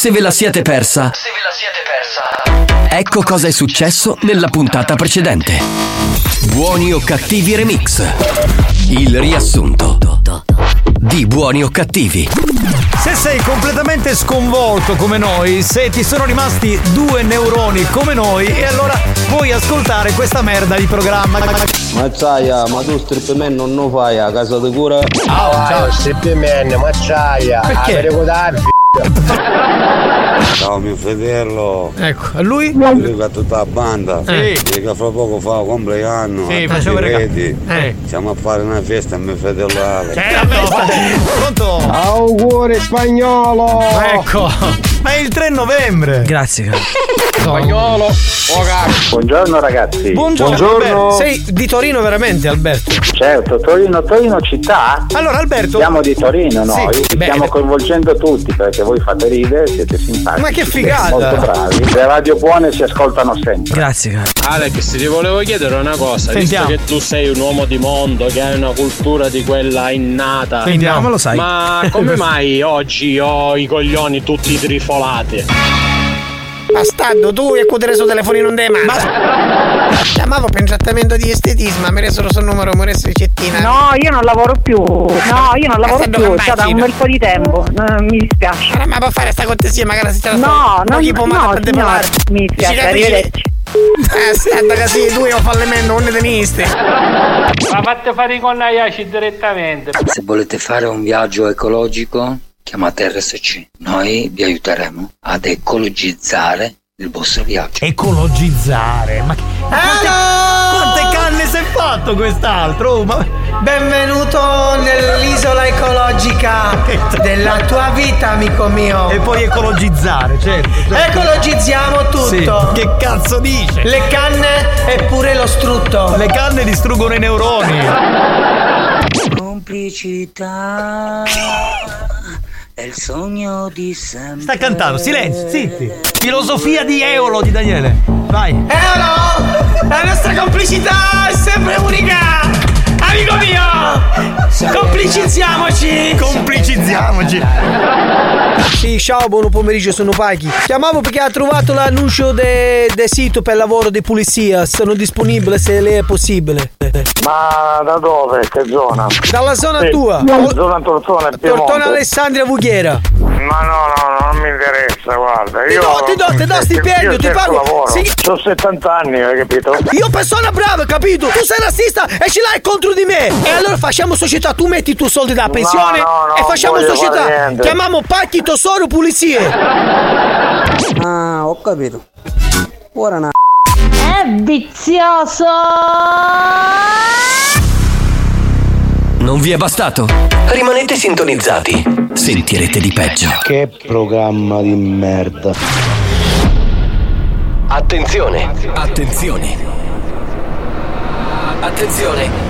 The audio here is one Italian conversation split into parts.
Se ve la siete persa, Se ve la siete persa. ecco cosa è successo nella puntata precedente. Buoni o cattivi remix. Il riassunto di Buoni o cattivi. Se sei completamente sconvolto come noi, se ti sono rimasti due neuroni come noi, e allora puoi ascoltare questa merda di programma. Mazzaia, ma tu stripman non lo fai a casa di cura? Ah, ciao, stripman, macciaia. Perché? Avere codarvi. Ciao mio fratello. Ecco, a lui? Dico a tutta la banda. Sì. Dico fra poco fa il compleanno. Sì, facciamo tutti i regalo. reti. Eh. Siamo a fare una festa a mio fratello Ale. Certo. Pronto? Auguri spagnolo! Ecco, ma è il 3 novembre. Grazie, caro. Spagnolo! Buongiorno ragazzi. Buongiorno. Alberto. Sei di Torino veramente, Alberto? Certo, Torino, Torino città. Allora, Alberto. Siamo di Torino noi, Sì, stiamo coinvolgendo tutti perché voi fate ridere, siete simpatici. Ma che figata! Molto bravi. Le radio buone si ascoltano sempre. Grazie, caro. Alex, ti volevo chiedere una cosa, Sentiamo. visto che tu sei un uomo di mondo, che hai una cultura di quella innata. Sentiamo. Come lo sai? Ma come mai oggi ho i coglioni tutti trifolati? Bastardo, tu e cutere su telefonino non devi mai. Chiamavo per un trattamento di estetismo, mi resero sul numero, mi reso ricettina. No, io non lavoro più. No, io non lavoro Bastardo più. C'è da un bel po' di tempo. Mi dispiace. Allora, ma può fare sta cortesia, magari se c'è la No, Ma non- chi può no, mandare per mi dispiace, arrivederci. Eh, senta così, tu io fallimento, non ne teniste. Ma fate fare i connaiaci direttamente. Se volete fare un viaggio ecologico, chiamate RSC. Noi vi aiuteremo ad ecologizzare il vostro viaggio. Ecologizzare. Ma che. Quante, quante canne si è fatto quest'altro? Oh, ma. Benvenuto nell'isola ecologica della tua vita, amico mio. E poi ecologizzare, certo. certo. Ecologizziamo tutto. Sì, Che cazzo dice? Le canne e pure lo strutto. Le canne distruggono i neuroni. Complicità è il sogno di sempre. Sta cantando, silenzio, zitti. Filosofia di Eolo di Daniele. Vai. Eolo, la nostra complicità è sempre unica. Amico mio, complicizziamoci. Complicizziamoci. Sì, ciao, buon pomeriggio, sono Paghi. Chiamavo perché ha trovato l'annuncio del sito per lavoro di pulizia. Sono disponibile se lei è possibile. Ma da dove? Che zona? Dalla zona Sì, tua. Zona Tortona Tortona Piemonte. Alessandria Vughiera. Ma no, no, no, non mi interessa, guarda. Ti Io, do- ti do- ti do stipendio, io ti pago. Lavoro. Sì. Ho 70 anni, hai capito? Io persona brava, capito? Tu sei razzista e ce l'hai contro di me. E allora facciamo società, tu metti i tuoi soldi da pensione no, no, e facciamo società. niente. Chiamiamo pacchi, tesoro, pulizie. Ah, ho capito. Ora una È vizioso! Non vi è bastato? Rimanete sintonizzati. Sentirete di peggio. Che programma di merda. Attenzione! Attenzione! Attenzione!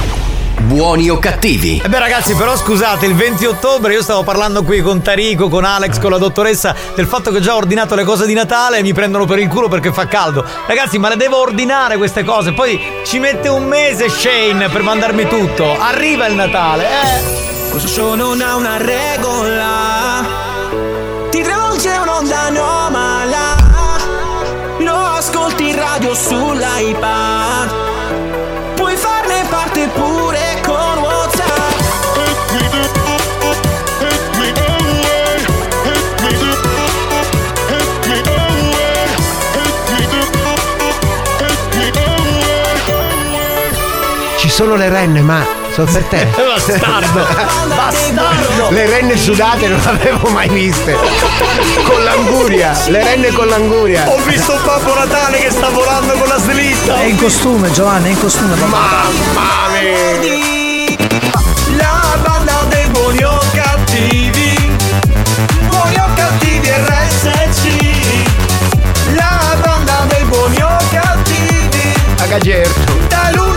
Buoni o cattivi? E beh ragazzi però scusate il 20 ottobre io stavo parlando qui con Tarico, con Alex, con la dottoressa del fatto che ho già ordinato le cose di Natale e mi prendono per il culo perché fa caldo. Ragazzi ma le devo ordinare queste cose, poi ci mette un mese Shane per mandarmi tutto. Arriva il Natale, eh. Questo show non ha una regola Ti travolge un'onda anomala Lo ascolti in radio sull'iPad Ci sono le renne, ma sono per te. Bastardo! Bastardo! Le renne sudate non l'avevo mai viste. Con l'anguria, le renne con l'anguria. Ho visto Babbo Natale che sta volando con la slitta! È in costume, Giovanni, è in costume. Mamma mia! La banda dei buoni o cattivi Buoni o cattivi RSC La banda dei buoni o cattivi A Gagerto. Da lunedì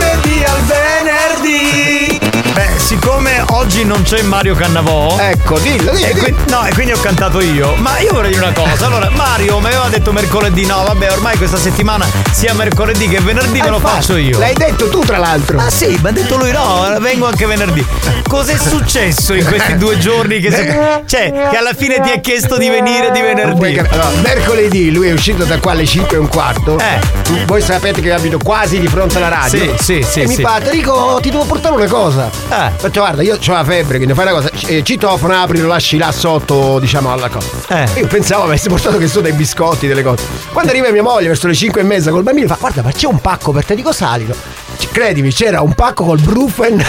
siccome oggi non c'è Mario Cannavò. Ecco, dillo, dillo, E qui- no, e quindi ho cantato io. Ma io vorrei dire una cosa. Allora, Mario mi aveva detto mercoledì. No, vabbè, ormai questa settimana sia mercoledì che venerdì me lo infatti, faccio io. l'hai detto tu, tra l'altro. Ah sì, mi ha detto lui no, vengo anche venerdì. Cos'è successo in questi due giorni? Che se- cioè, che alla fine ti ha chiesto di venire di venerdì. allora, mercoledì lui è uscito da qua alle 5 e un quarto. Eh. Voi sapete che abito quasi di fronte alla radio. Sì, sì, sì, E mi sì. fa, Enrico, ti devo portare una cosa. Eh. Faccio, guarda, io ho la febbre, quindi fai una cosa. eh, citofono, apri, lo lasci là sotto, diciamo, alla cosa. Eh. Io pensavo avessi portato che so dei biscotti, delle cose. Quando arriva mia moglie verso le 5 e mezza col bambino, fa, guarda, ma c'è un pacco per te, dico salito. C- Credimi, c'era un pacco col Brufen,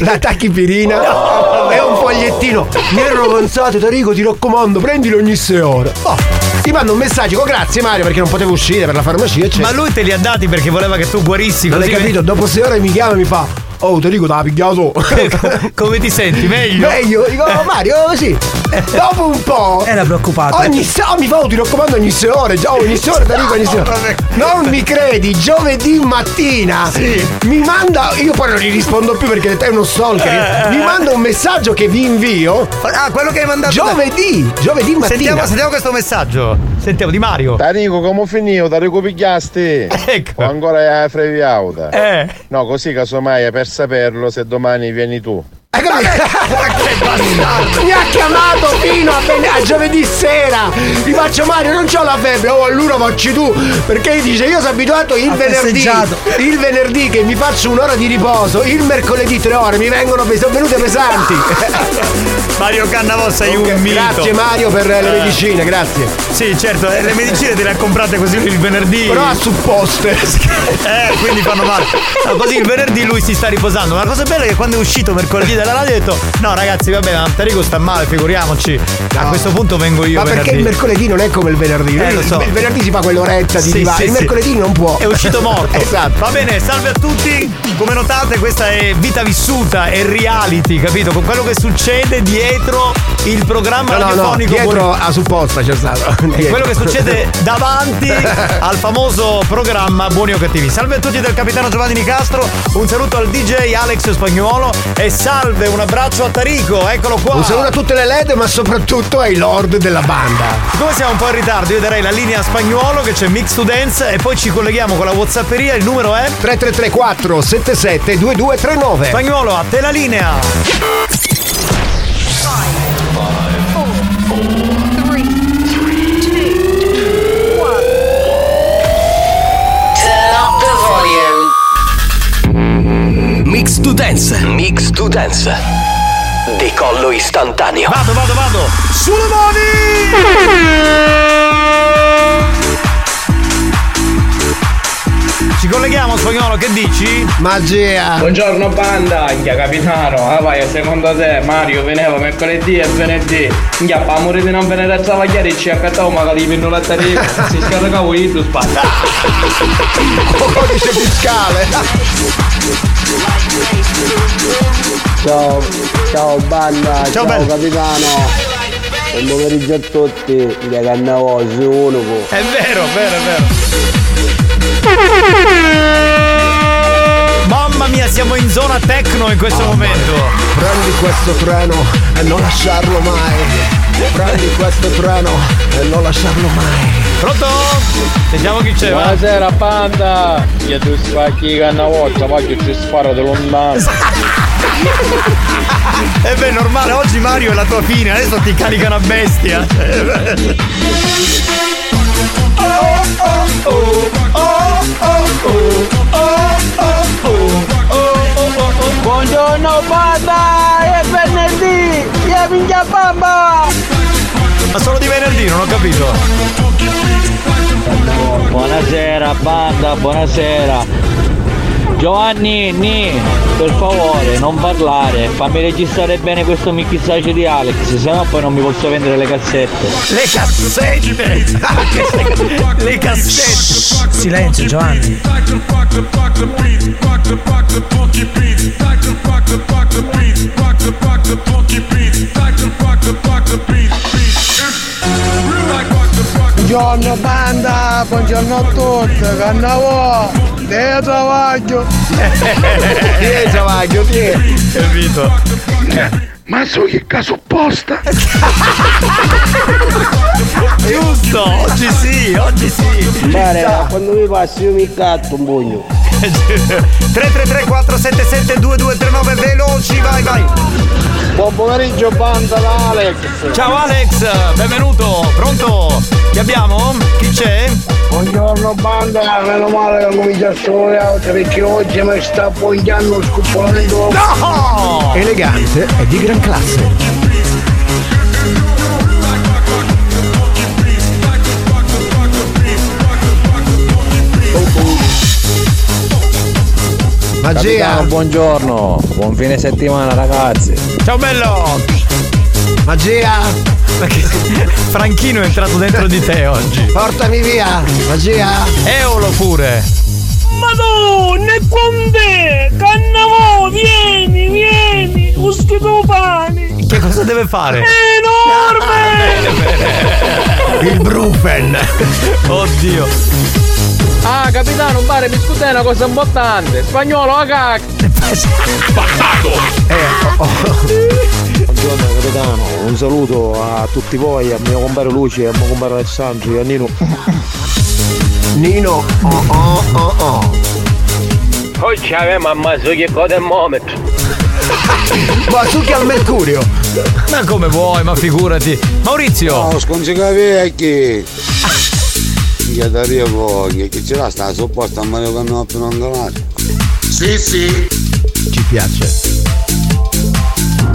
la tachipirina e un fogliettino. Mi erano avanzati, Enrico, ti raccomando, prendilo ogni 6 ore. Oh, ti mando un messaggio, dico, grazie Mario, perché non potevo uscire per la farmacia, eccetera. Ma lui te li ha dati perché voleva che tu guarissi Non hai capito? Dopo 6 ore mi chiama e mi fa. Oh, te dico, te la pigliato. Come ti senti? Meglio? Meglio, dico, "Oh, Mario, sì. Dopo un po'. Era preoccupato. Ogni se- oh, mi fa, oh, ti raccomando ogni 6 ore, già ogni 6 ore, te dico ogni 6 ore. Non mi credi, giovedì mattina mi manda, io poi non gli rispondo più perché te è uno stalker. Mi manda un messaggio che vi invio. Ah, quello che hai mandato. Giovedì, giovedì mattina. Sentiamo, sentiamo questo messaggio. Sentiamo di Mario. Tarico, come finito? Tarico pigliasti? Ecco. O ancora hai freviauta? Eh. No, così casomai è per saperlo se domani vieni tu. Hai capito? Mi ha chiamato fino a, ben- a giovedì sera. Gli faccio Mario, non c'ho la febbre. Oh, allora facci tu. Perché dice, io sono abituato il Ha venerdì. festeggiato. Il venerdì che mi faccio un'ora di riposo. Il mercoledì tre ore. Mi vengono pes- sono venute pesanti. Mario Cannavò sei un mito. Grazie Mario per le Eh. medicine, grazie. Sì, certo, eh, le medicine te le ha comprate così il venerdì. Però a supposte. Eh, quindi fanno male. No, così il venerdì lui si sta riposando. Ma la cosa bella è che quando è uscito mercoledì dalla radio ha detto: No, ragazzi, vabbè, ma Tarico sta male, figuriamoci. A questo punto vengo io. Ma perché venerdì. il mercoledì non è come il venerdì? Eh, lo so. Il venerdì si fa quell'oretta di Sì, diva- sì, Il sì. mercoledì non può. È uscito morto. esatto. Va bene, salve a tutti. Come notate, questa è vita vissuta, è reality, capito? Con quello che succede dietro il programma No, no, no, radiofonico. dietro a supposta c'è stato. È quello che succede davanti al famoso programma Buoni o Cattivi. Salve a tutti del capitano Giovanni Nicastro, un saluto al DJ Alex Spagnuolo e salve, un abbraccio a Tarico, eccolo qua. Un saluto a tutte le LED, ma soprattutto ai lord della banda. Siccome siamo un po' in ritardo, io darei la linea a Spagnuolo che c'è Mix to Dance e poi ci colleghiamo con la Whatsapperia, il numero è 3334 77 2239. Spagnuolo, a te la linea. Mix to Dance. Mix to Dance. Decollo istantaneo. Vado, vado, vado. Sulle mani! Ci colleghiamo, Spagnolo, che dici? Magia! Buongiorno banda, Inghia capitano, ah vai, secondo te Mario veniva mercoledì e venerdì, Inghia pa morire di non venire a travagliare e ci accattavo magari per nulla a si scaricavo io tu spazio. Codice fiscale! Ciao, ciao banda, ciao, bello. capitano. Buon pomeriggio a tutti, che cannavo, sei unico. È vero, vero, è vero. Mamma mia, siamo in zona techno in questo momento. Prendi questo treno e non lasciarlo mai. Prendi questo treno e non lasciarlo mai. Pronto? Sentiamo chi c'è. Buonasera banda, io tu spacchi canna volta, voglio ci sparo da lontano. E beh, normale, oggi Mario è la tua fine, adesso ti carica una bestia. Buongiorno banda, è venerdì, è minchia bamba! Ma solo di venerdì, non ho capito. Buonasera banda, buonasera. Giovanni, ni, per favore, non parlare, fammi registrare bene questo mixaggio di Alex, sennò poi non mi posso vendere le cassette. Le cassette! Le cassette! Silenzio Giovanni. Buongiorno banda, buongiorno a tutti, cannavo, te travaglio. Chi è Travaglio? Chi è? Capito? Ma so che caso opposta. Giusto, oggi sì, oggi sì. Mare, quando mi passi io mi catto un pugno. 333 477 2239 veloci, vai vai. Buon pomeriggio banda da Alex. Ciao Alex, benvenuto. Pronto? Chi abbiamo? Chi c'è? Buongiorno banda, meno male che comincia a sole oggi perché oggi mi sta poggiando lo scuppolamento. No! Elegante e di gran classe. Magia. Capitano, buongiorno, buon fine settimana ragazzi. Ciao bello! Magia! Franchino è entrato dentro di te oggi. Portami via! Magia! Eolo pure! Madonna, con te! Cannavo, vieni, vieni! Uschito pane! Che cosa deve fare? Enorme! Il Brufen! Oddio! Ah capitano, un bar mi scusa una cosa importante. Spagnolo a cacca. Buongiorno capitano, un saluto a tutti voi, a mio compare Luci, a mio compare Alessandro e a Nino. Nino, oh oh oh oh. Poi ci avevamo ammasso che cosa è momento. Ma tu che al mercurio! Ma come vuoi, ma figurati. Maurizio! No, sconsiga vecchi. Che da Rio che che ce l'ha sta sopposta a Mario Cannò appena angolato. Sì, sì. Ci piace.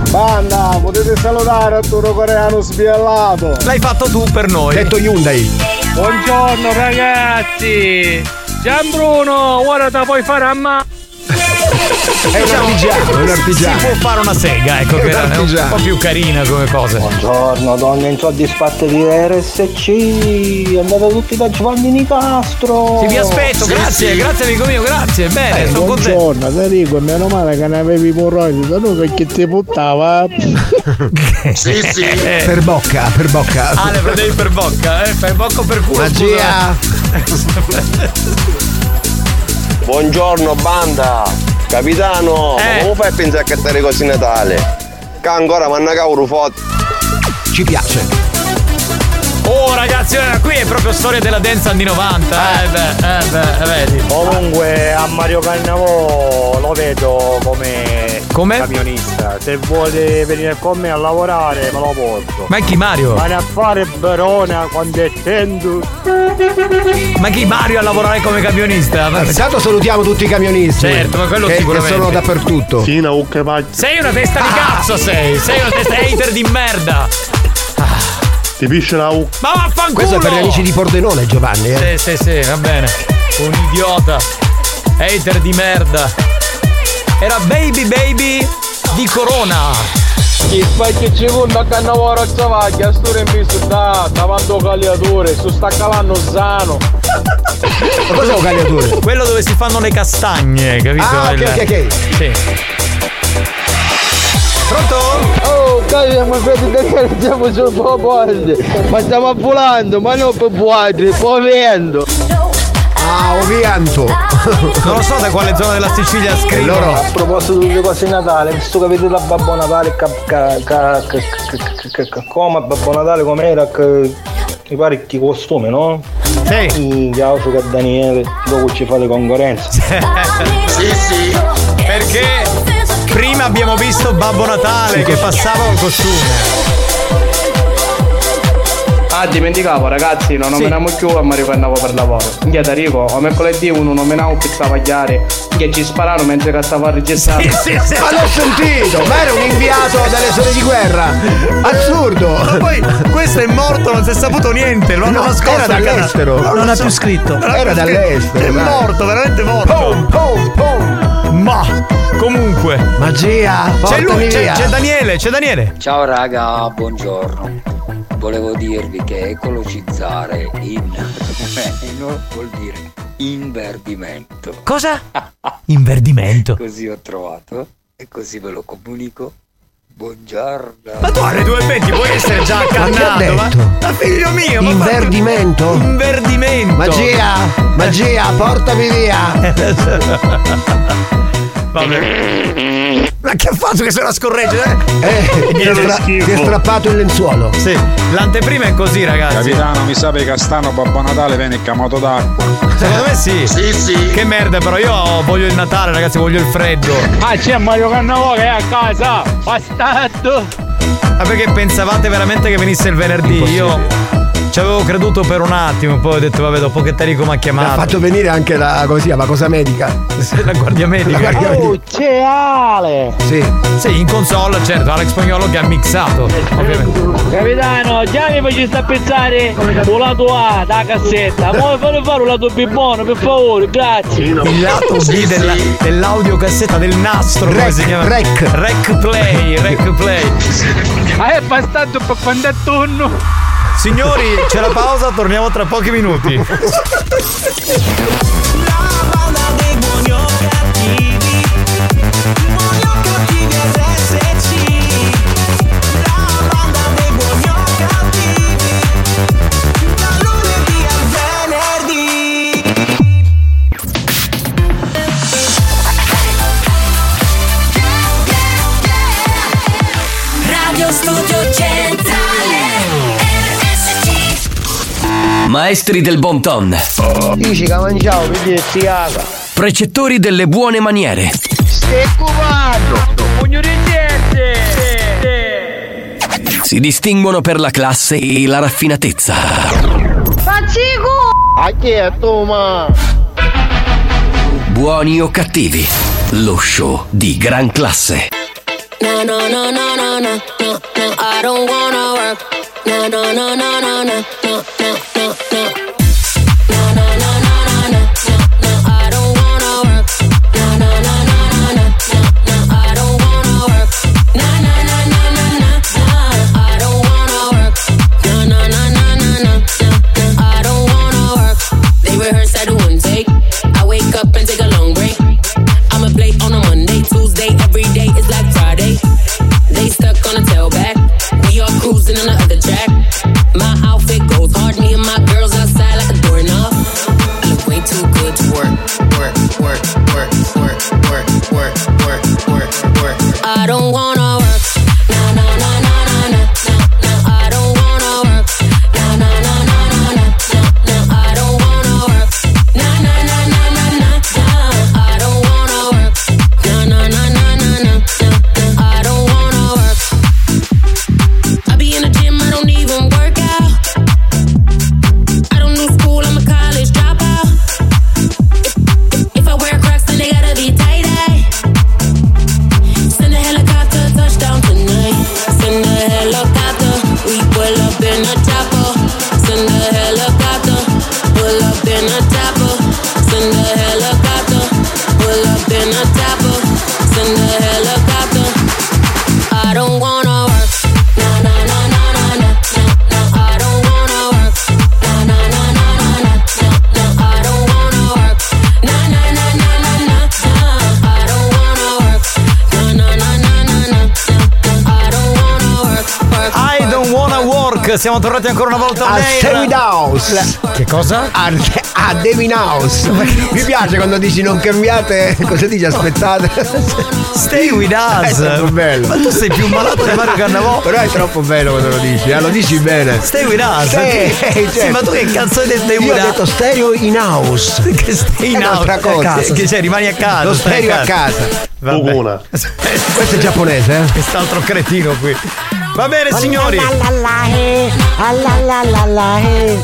Banda, potete salutare Arturo Coreano sbiellato. L'hai fatto tu per noi. Detto Hyundai. Buongiorno ragazzi. Gianbruno, ora te puoi fare a ma. È un artigiano, è un artigiano. Si può fare una sega, ecco, È che è un artigiano. po' più carina come cosa. Buongiorno donne insoddisfatte di RSC, andate tutti da Giovanni Nicastro. Sì, vi aspetto, Sì, grazie, sì. grazie amico mio, grazie. Bene, Eh, sono contento. buongiorno, te dico, meno male che ne avevi morroidi da noi perché ti buttava. Sì, sì. Per bocca, per bocca. Ah, le prendevi per bocca, eh? Per bocca o per culo? Magia. Buongiorno banda! Capitano, Eh. ma come fai a pensare che te così Natale? Che ancora manna cavolo foto. Ci piace. Oh ragazzi, eh, è proprio storia della dance anni 90. Eh, beh, eh beh, vedi. Comunque a Mario Cannavò lo vedo come, Come? camionista. Se vuole venire con me a lavorare me lo porto. Ma chi Mario? Vai a fare Verona quando è tendo. Ma chi Mario a lavorare come camionista? Ma- Intanto salutiamo tutti i camionisti. Certo, ma quello che, che sicuramente. sono dappertutto. Fino a Ucche Paglia. Sei una testa di cazzo, sei! Sei una testa hater di merda! Ti pisce la U. Ma vaffanculo! Questo è per gli amici di Pordenone, Giovanni. Eh. Sì, sì, sì, va bene. Un idiota. Hater di merda. Era Baby Baby di Corona. Chi fai che ci conta che hanno a Zavaglia, sto in da davanti al cagliatore, su sta calando sano. Ma cos'è un cagliatore? Quello dove si fanno le castagne, capito? Ah, ok, ok, ok. Sì. Pronto? Oh, cazzo, ma vedete che siamo sul popolo. Ma stiamo volando, ma non per buone, muovendo. Ah, Ovianto. Non lo so da quale zona della Sicilia scrivono. loro- A proposito di cose di Natale, visto che avete la Babbo Natale, come Babbo Natale com'era, che mi pare che costume, no? Sì. Chiaro che Daniele, dopo ci fate concorrenza. Sì, sì. Perché prima abbiamo visto Babbo Natale che passava col costume. Ah, dimenticavo ragazzi, non Sì. nominiamo più a Mario per lavoro. Inghia Tarico, a mercoledì uno nominavo pizza pagliare che ci spararono mentre che stava a registrare. Sì, sì, sì. Ma l'ho sentito! Ma era un inviato dalle zone di guerra! Assurdo! Ma poi questo è morto, non si è saputo niente, lo hanno No, nascosto dall'estero. Non ha più scritto. Non Era dall'estero. È morto, veramente morto. Pom, pom, pom! Ma comunque. Magia! C'è lui, c'è, c'è Daniele, c'è Daniele. Ciao raga, buongiorno. Volevo dirvi che ecologizzare in meno vuol dire inverdimento. Cosa? Inverdimento. Così ho trovato e così ve lo comunico. Buongiorno. Ma tu alle 2.20 puoi essere già Ma accannato, ma, detto? ma figlio mio, ma Inverdimento? Inverdimento. Magia! Magia, portami via! Vabbè. Ma che ha fatto che se la scorregge? Eh, Eh, ti è stra- è strappato il lenzuolo. Sì, l'anteprima è così, ragazzi. Capitano, mi sa che Castano Babbo Natale viene chiamato d'acqua. Secondo me sì. Sì, sì. Che merda, però io voglio il Natale, ragazzi, voglio il freddo. Ah, c'è Mario Cannavò che è a casa! Bastardo! Ma perché pensavate veramente che venisse il venerdì? Io ci avevo creduto per un attimo, poi ho detto, vabbè, dopo che Tarico mi ha Mi ha chiamato. fatto venire anche la, come si chiama, cosa medica. La guardia medica. La guardia medica. Oh, c'è Ale! Sì. Sì, in console, certo, Alex Spagnolo che ha mixato. Ovviamente. Capitano, già mi faccio sta pensare un lato A da cassetta. Ma fare fare un lato B buono, per favore, grazie. Il lato B della, dell'audiocassetta del nastro, come Rec, si chiama? rec. Rec play, rec play. Ah, è bastardo per quando è tonno! Signori, c'è la pausa, torniamo tra pochi minuti. Maestri del bon ton. Precettori delle buone maniere. Si distinguono per la classe e la raffinatezza. Buoni o cattivi. Lo show di gran classe. No, no, no, no, no, no, no, no, I don't wanna work. No, no, no, no, no, no, no, no, up. Siamo tornati ancora una volta A Stay with House. Che cosa? A, a Devin House. Mi piace quando dici non cambiate. Cosa dici? Aspettate. Stay with us. È troppo bello. Ma tu sei più malato di Mario Cannavò. Però è troppo bello quando lo dici, eh, lo dici bene. Stay with us. Sì, Sì, certo. ma tu che cazzo di stay Io with ho detto stereo in house. Che stai in È house. cosa. Che- Che cioè, rimani a casa. Lo stereo a casa. Vabbè. Questo è giapponese, eh? Quest'altro cretino qui. Va bene, signori.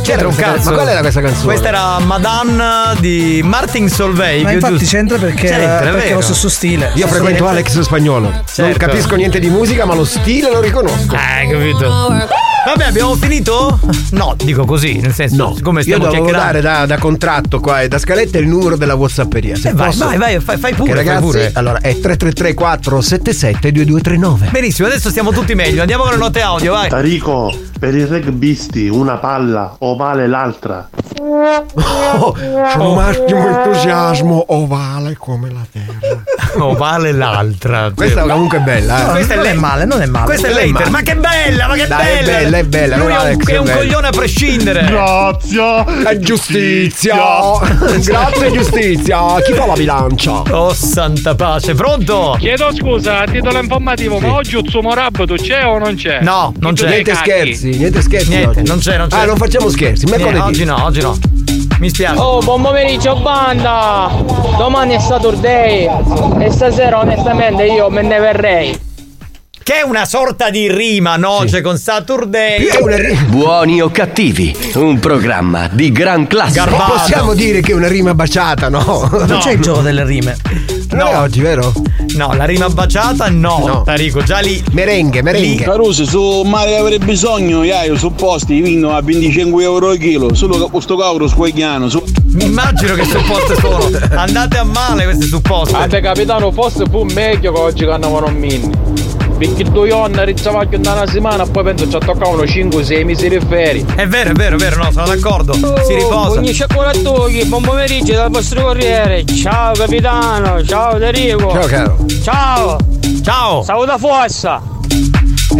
C'era un cazzo. Ma qual era questa canzone? Questa era Madame di Martin Solveig. Ma infatti giusto? c'entra perché, C'entra, è perché lo stesso stile. Io frequento Alex spagnolo. Non Certo. capisco niente di musica, ma lo stile lo riconosco. Eh, capito. Vabbè, abbiamo finito? No, dico così, nel senso, No, come io stiamo devo chiacchierando. dare da, da contratto qua e da scaletta il numero della Whatsapperia. Se Eh, vai, vai, vai, fai, fai pure, Che fai ragazzi, pure. allora è 333 477 2239. Benissimo, adesso stiamo tutti meglio. Andiamo con le note audio, vai. Tarico, per i rugbisti una palla o vale l'altra? Oh, sono massimo entusiasmo ovale come la terra. Ovale l'altra. Questa comunque è bella, eh. Questa è non è lei- male, non è male. Questa è è l'hater. Ma che bella, ma che Dai, è bella! Bella, è bella, Lui non è un, Alex, è è un bella. coglione a prescindere. Grazie. giustizia. Grazie giustizia. Chi fa la bilancia? Oh, santa pace. Pronto? Chiedo scusa, a titolo informativo, ma oggi Utsumo Rabbutu c'è o non c'è? No, non c'è. Niente cacchi? scherzi, niente scherzi. Niente, oggi. non c'è, non c'è. Ah, non facciamo scherzi. Niente, oggi no, oggi no. Mi spiace. Oh, buon pomeriggio banda! Domani è Saturday e stasera onestamente io me ne verrei. Che è una sorta di rima, no? C'è con Saturday. È una ri- Buoni o cattivi, un programma di gran classe. Garbato. Possiamo dire che è una rima baciata, no? Non c'è il gioco delle rime. Non è oggi, vero? No, la rima baciata no. No. Tarico, già lì. Merengue, merengue. Caruso, su mare avere bisogno, io su posti vinno a 25 euro al chilo, solo che questo cavolo squagliano. Su... Mi immagino che supposte sono. Andate a male queste supposte. Vabbè capitano, forse fu meglio che oggi che andavano a minni. Perché due giorni rizzavacchio da una settimana poi penso ci toccavano 5-6 mesi di ferie. È vero, è vero, è vero, no, sono d'accordo. Si riposa. Ogni cioccolattucchi, buon pomeriggio dal vostro corriere. Ciao capitano, ciao Enrico. Ciao, caro. Ciao. Ciao. Saluta Fossa.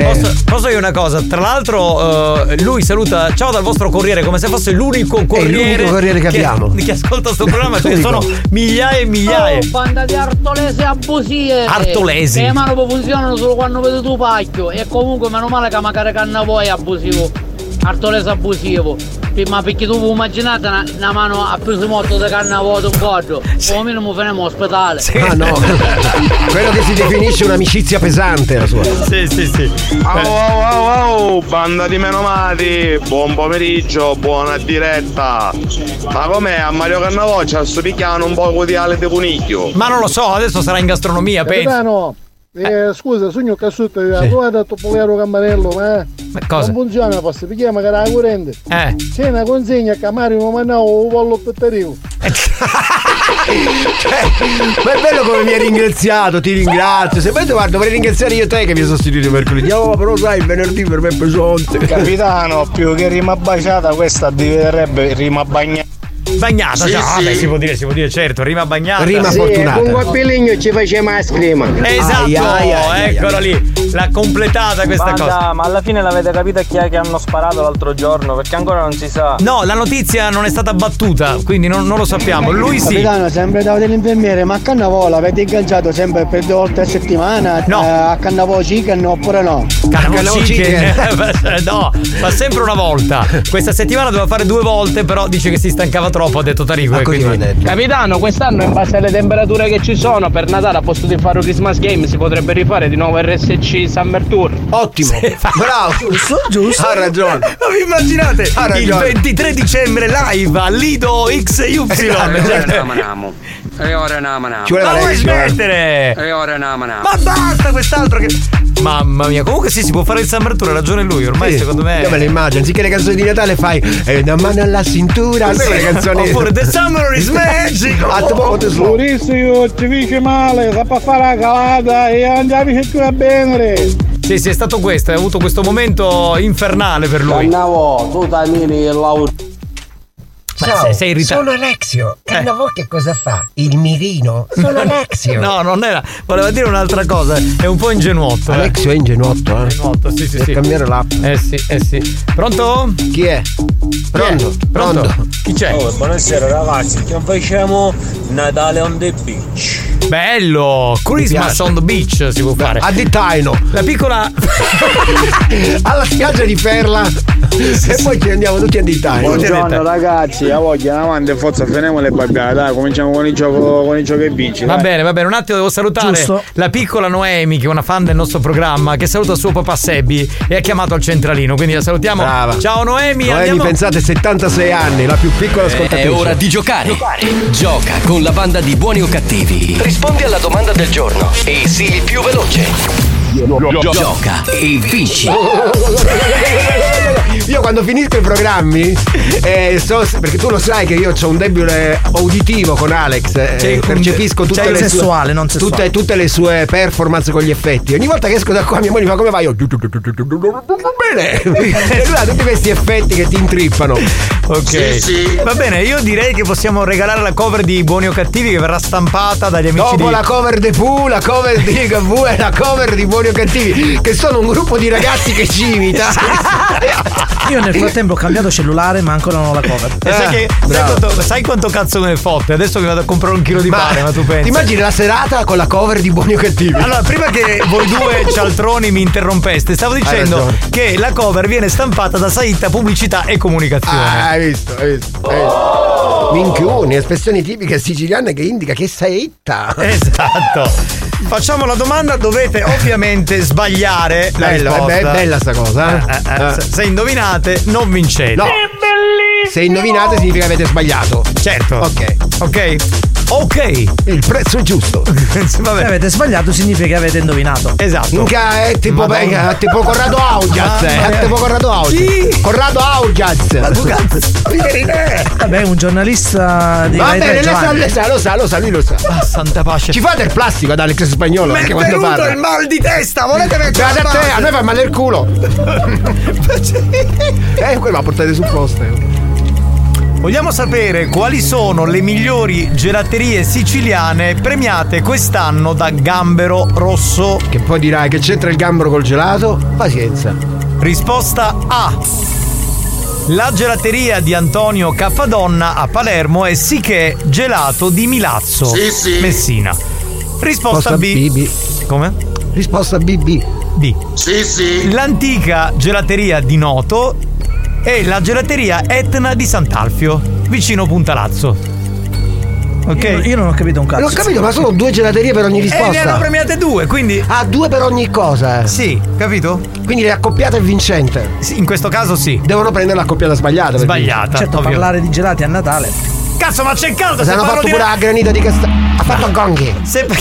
Posso, posso dire una cosa? Tra l'altro, eh, lui saluta ciao dal vostro corriere come se fosse l'unico corriere. l'unico corriere che abbiamo. Che ascolta sto programma, ce ne sono migliaia e migliaia. Oh, banda di artolese abusive. Artolesi. Le mani poi funzionano solo quando vedo tu pacchio. E comunque meno male che magari canna voi è abusivo. Artolese abusivo. Ma perché tu immaginate una, una mano a preso morto di canna vuoto un coggio. Come minimo finiamo ospedale. Ah no. Quello che si definisce un'amicizia pesante la sua. Sì, sì, sì. Oh, oh, oh, oh, banda di menomati, buon pomeriggio, buona diretta. Ma com'è a Mario Cannavoccia sto picchiando un po' di ale di coniglio? Ma non lo so, adesso sarà in gastronomia, penso. Capitano, eh, scusa, sogno cassuto, sì. tu hai detto polero campanello, ma, Ma cosa? non funziona, posso perché magari la corrente. Eh. C'è una consegna che Mario non mandavo un pollo pettarino. Ma è bello come mi hai ringraziato, ti ringrazio. Se poi guarda, dovrei ringraziare io te che mi hai sostituito mercoledì. Oh, però sai, il venerdì per me è pesante. Capitano, più che rima baciata, questa diventerebbe rima bagnata. Bagnata, Sì, già, sì. vabbè, si può dire, si può dire, certo, rima bagnata. Rima Sì, fortunata. con Guapiligno ci facciamo la scrima. Esatto, Ai, ai, ai, ai, eccola lì, l'ha completata questa cosa. ma alla fine l'avete capito chi è che hanno sparato l'altro giorno? Perché ancora non si sa. No, la notizia non è stata battuta, quindi non, non lo sappiamo. Lui sì. Capitano, sempre da dell'infermiere, ma a Cannavola avete ingaggiato sempre per due volte a settimana? No. Eh, a Cannavo Chicken oppure no? Cannavo Cannavo Chicken. no, fa sempre una volta. Questa settimana doveva fare due volte, però dice che si stancava troppo, ha detto Tarico. Ma e così quindi-. Capitano, quest'anno in base alle temperature che ci sono, per Natale a posto di fare un Christmas Game si potrebbe rifare di nuovo RSC Summer Tour. Ottimo. Bravo. Giusto, giusto. Ha ragione. Ma vi immaginate Ha il ragione. 23 dicembre live a Lido XY? E ora namana. Ci vuole ma vuoi eh. smettere? E ora namana. Ma basta quest'altro che. Mamma mia, comunque sì, si può fare il Summer Tour, ha ragione lui, ormai Sì. secondo me. Io me lo immagino, anziché le canzoni di Natale fai eh, una mano alla cintura, Sì. le canzoni. Oppure The Summer is Magic! Maurizio, ci dice male, sta per fare la calata e andiamo a bene. Sì, sì, è stato questo, ha avuto questo momento infernale per lui. Cannavo, tu tamini il lavoro. Ma sei, sei irritato. Sono Alexio. Cannavo che cosa fa? Il mirino. Sono Alexio. No, non era. Voleva dire un'altra cosa. È un po' ingenuotto. eh. Alexio è ingenuotto, eh. Ingenuotto, sì, sì, sì. cambiare l'app. Eh sì, eh sì. Pronto? Chi è? Pronto? Pronto? Pronto? Chi c'è? Oh, buonasera ragazzi, che facciamo Natale on the beach. Bello! Christmas on the beach si può fare. A Di Taino. La piccola. Alla spiaggia di Perla. E poi ci andiamo tutti a Di Taino. Buongiorno ragazzi, a voglia avanti forza finiamo le babbiate, dai, cominciamo con il gioco con il gioco che vinci. Va dai. bene, va bene, un attimo devo salutare Giusto. la piccola Noemi, che è una fan del nostro programma, che saluta suo papà Sebbi e ha chiamato al centralino. Quindi la salutiamo. Brava. Ciao Noemi, Noemi, andiamo. pensate 76 anni, la più piccola ascoltatrice. È ora di giocare. Gioca con la banda di buoni o cattivi. Rispondi alla domanda del giorno e sii il più veloce. Gioca e vinci. io quando finisco i programmi, eh, so- perché tu lo sai che io ho un debole uditivo con Alex, eh, percepisco tutte le sessuale, sue. Tutte, tutte le sue performance con gli effetti. Ogni volta che esco da qua mia moglie mi fa come vai? Io bene. E lui ha tutti questi effetti che ti intrippano. Ok. Va bene, io direi che possiamo regalare la cover di Buoni o Cattivi che verrà stampata dagli amici Dopo di la cover de Pooh, la cover di KV e la cover di Buoni o Cattivi, che sono un gruppo di ragazzi che ci imita. Io nel frattempo ho cambiato cellulare, ma ancora non ho la cover. E sai, che- sai quanto, sai quanto cazzo me ne fotte? Adesso che vado a comprare un chilo di pane, ma tu pensi? Ti immagini la serata con la cover di Buoni o Cattivi? Allora, prima che voi due cialtroni mi interrompeste, stavo dicendo che la cover viene stampata da Saitta Pubblicità e Comunicazione. Ah, hai visto, hai visto. Hai visto. Minchioni, espressioni tipiche siciliane che indica che sei itta. Esatto. Facciamo la domanda, dovete ovviamente sbagliare la Bello, risposta. è be- bella sta cosa, eh? Eh, eh, Eh. se- Se indovinate, non vincete. No. Se indovinate significa che avete sbagliato. Certo. Ok. Ok. Ok. Il prezzo è giusto. Se avete sbagliato significa che avete indovinato. Esatto. Minchia, è tipo, Madonna. è tipo Corrado Augiaz. Mamma È tipo Corrado Augiaz. Chi? Corrado Augiaz. Ma tu Vabbè, un giornalista di Va bene, lo sa, lo sa, lo sa, lo sa, lui lo sa. Ah, santa pace. Ci fate il plastico ad Alex Spagnolo Mi è venuto parla. il mal di testa, volete mettere Guarda la a te, a me fa male il culo. eh, quello la portate sul posto. Vogliamo sapere quali sono le migliori gelaterie siciliane premiate quest'anno da Gambero Rosso? Che poi dirai che c'entra il gambero col gelato? Pazienza. Risposta A. La gelateria di Antonio Caffadonna a Palermo è sì che è gelato di Milazzo, Sì, sì. Messina. Risposta Risposta B. BB. Come? Risposta BB. B. Sì, sì. L'antica gelateria di Noto e la gelateria Etna di Sant'Alfio, vicino Puntalazzo. Ok? Io, io non ho capito un cazzo. Non ho capito, ma sono due gelaterie per ogni E ne hanno risposta. premiate due, quindi. Ah, due per ogni cosa. eh. Sì, capito? Quindi le accoppiate è vincente. Sì, in questo caso sì. Devono prendere l'accoppiata sbagliata. Sbagliata. Certo, ovvio. parlare di gelati a Natale. Cazzo, ma c'è caldo! Se Se hanno fatto di pure la granita di Castagno. Ha fatto gonghi. Se...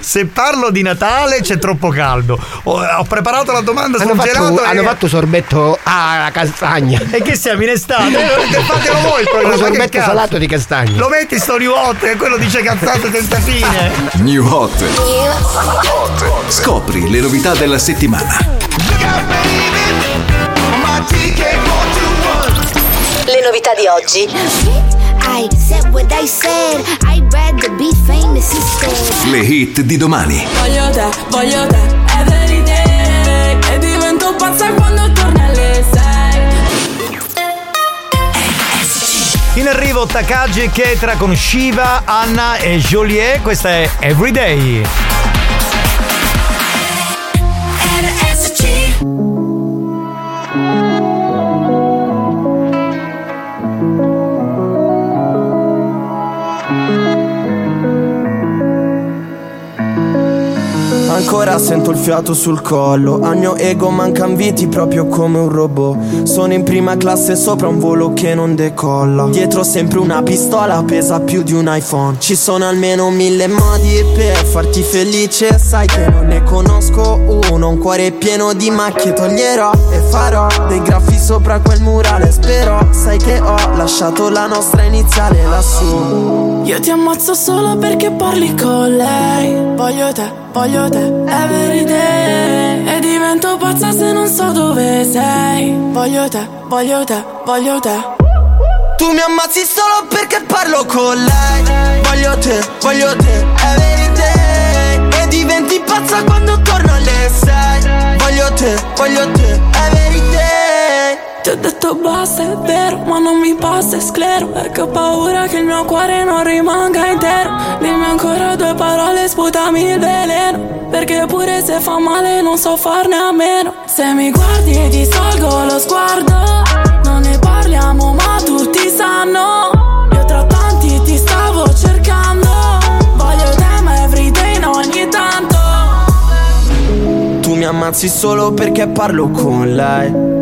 Se parlo di Natale c'è troppo caldo. Ho, ho preparato la domanda Hanno sul fatto, gelato. hanno e... fatto sorbetto alla castagna. E che siamo in estate? Eh, Fatelo voi il programma, sorbetto salato di castagna. Lo metti sto new hot e quello dice cazzate senza fine. New Hot. Scopri le novità della settimana. Le novità di oggi. I said what I said. I'd rather be famous instead. Le hit di domani. Voglio te, voglio te, every day E divento pazza quando torna alle sei In arrivo Takagi e Ketra con Shiva, Anna e Joliet. Questa è Everyday. Ancora sento il fiato sul collo. Al mio ego mancan viti proprio come un robot. Sono in prima classe sopra un volo che non decolla. Dietro sempre una pistola pesa più di un iPhone. Ci sono almeno mille modi per farti felice. Sai che non ne conosco uno Un cuore pieno di macchie. Toglierò E farò dei graffi sopra quel murale. Spero sai che ho lasciato la nostra iniziale lassù Io ti ammazzo solo perché parli con lei. Voglio te, voglio te, every day E divento pazza se non so dove sei. Voglio te, voglio te, voglio te. Tu mi ammazzi solo perché parlo con lei. Voglio te, voglio te, every day E diventi pazza quando torno alle sei. Voglio te, voglio te, every day Ti ho detto basta, è vero, ma non mi passa, è sclero che ho paura che il mio cuore non rimanga intero. Dimmi ancora due parole, sputami il veleno. Perché pure se fa male non so farne a meno. Se mi guardi e ti salgo lo sguardo Non ne parliamo ma tutti sanno. Io tra tanti ti stavo cercando. Voglio te ma everyday no, ogni tanto. Tu mi ammazzi solo perché parlo con lei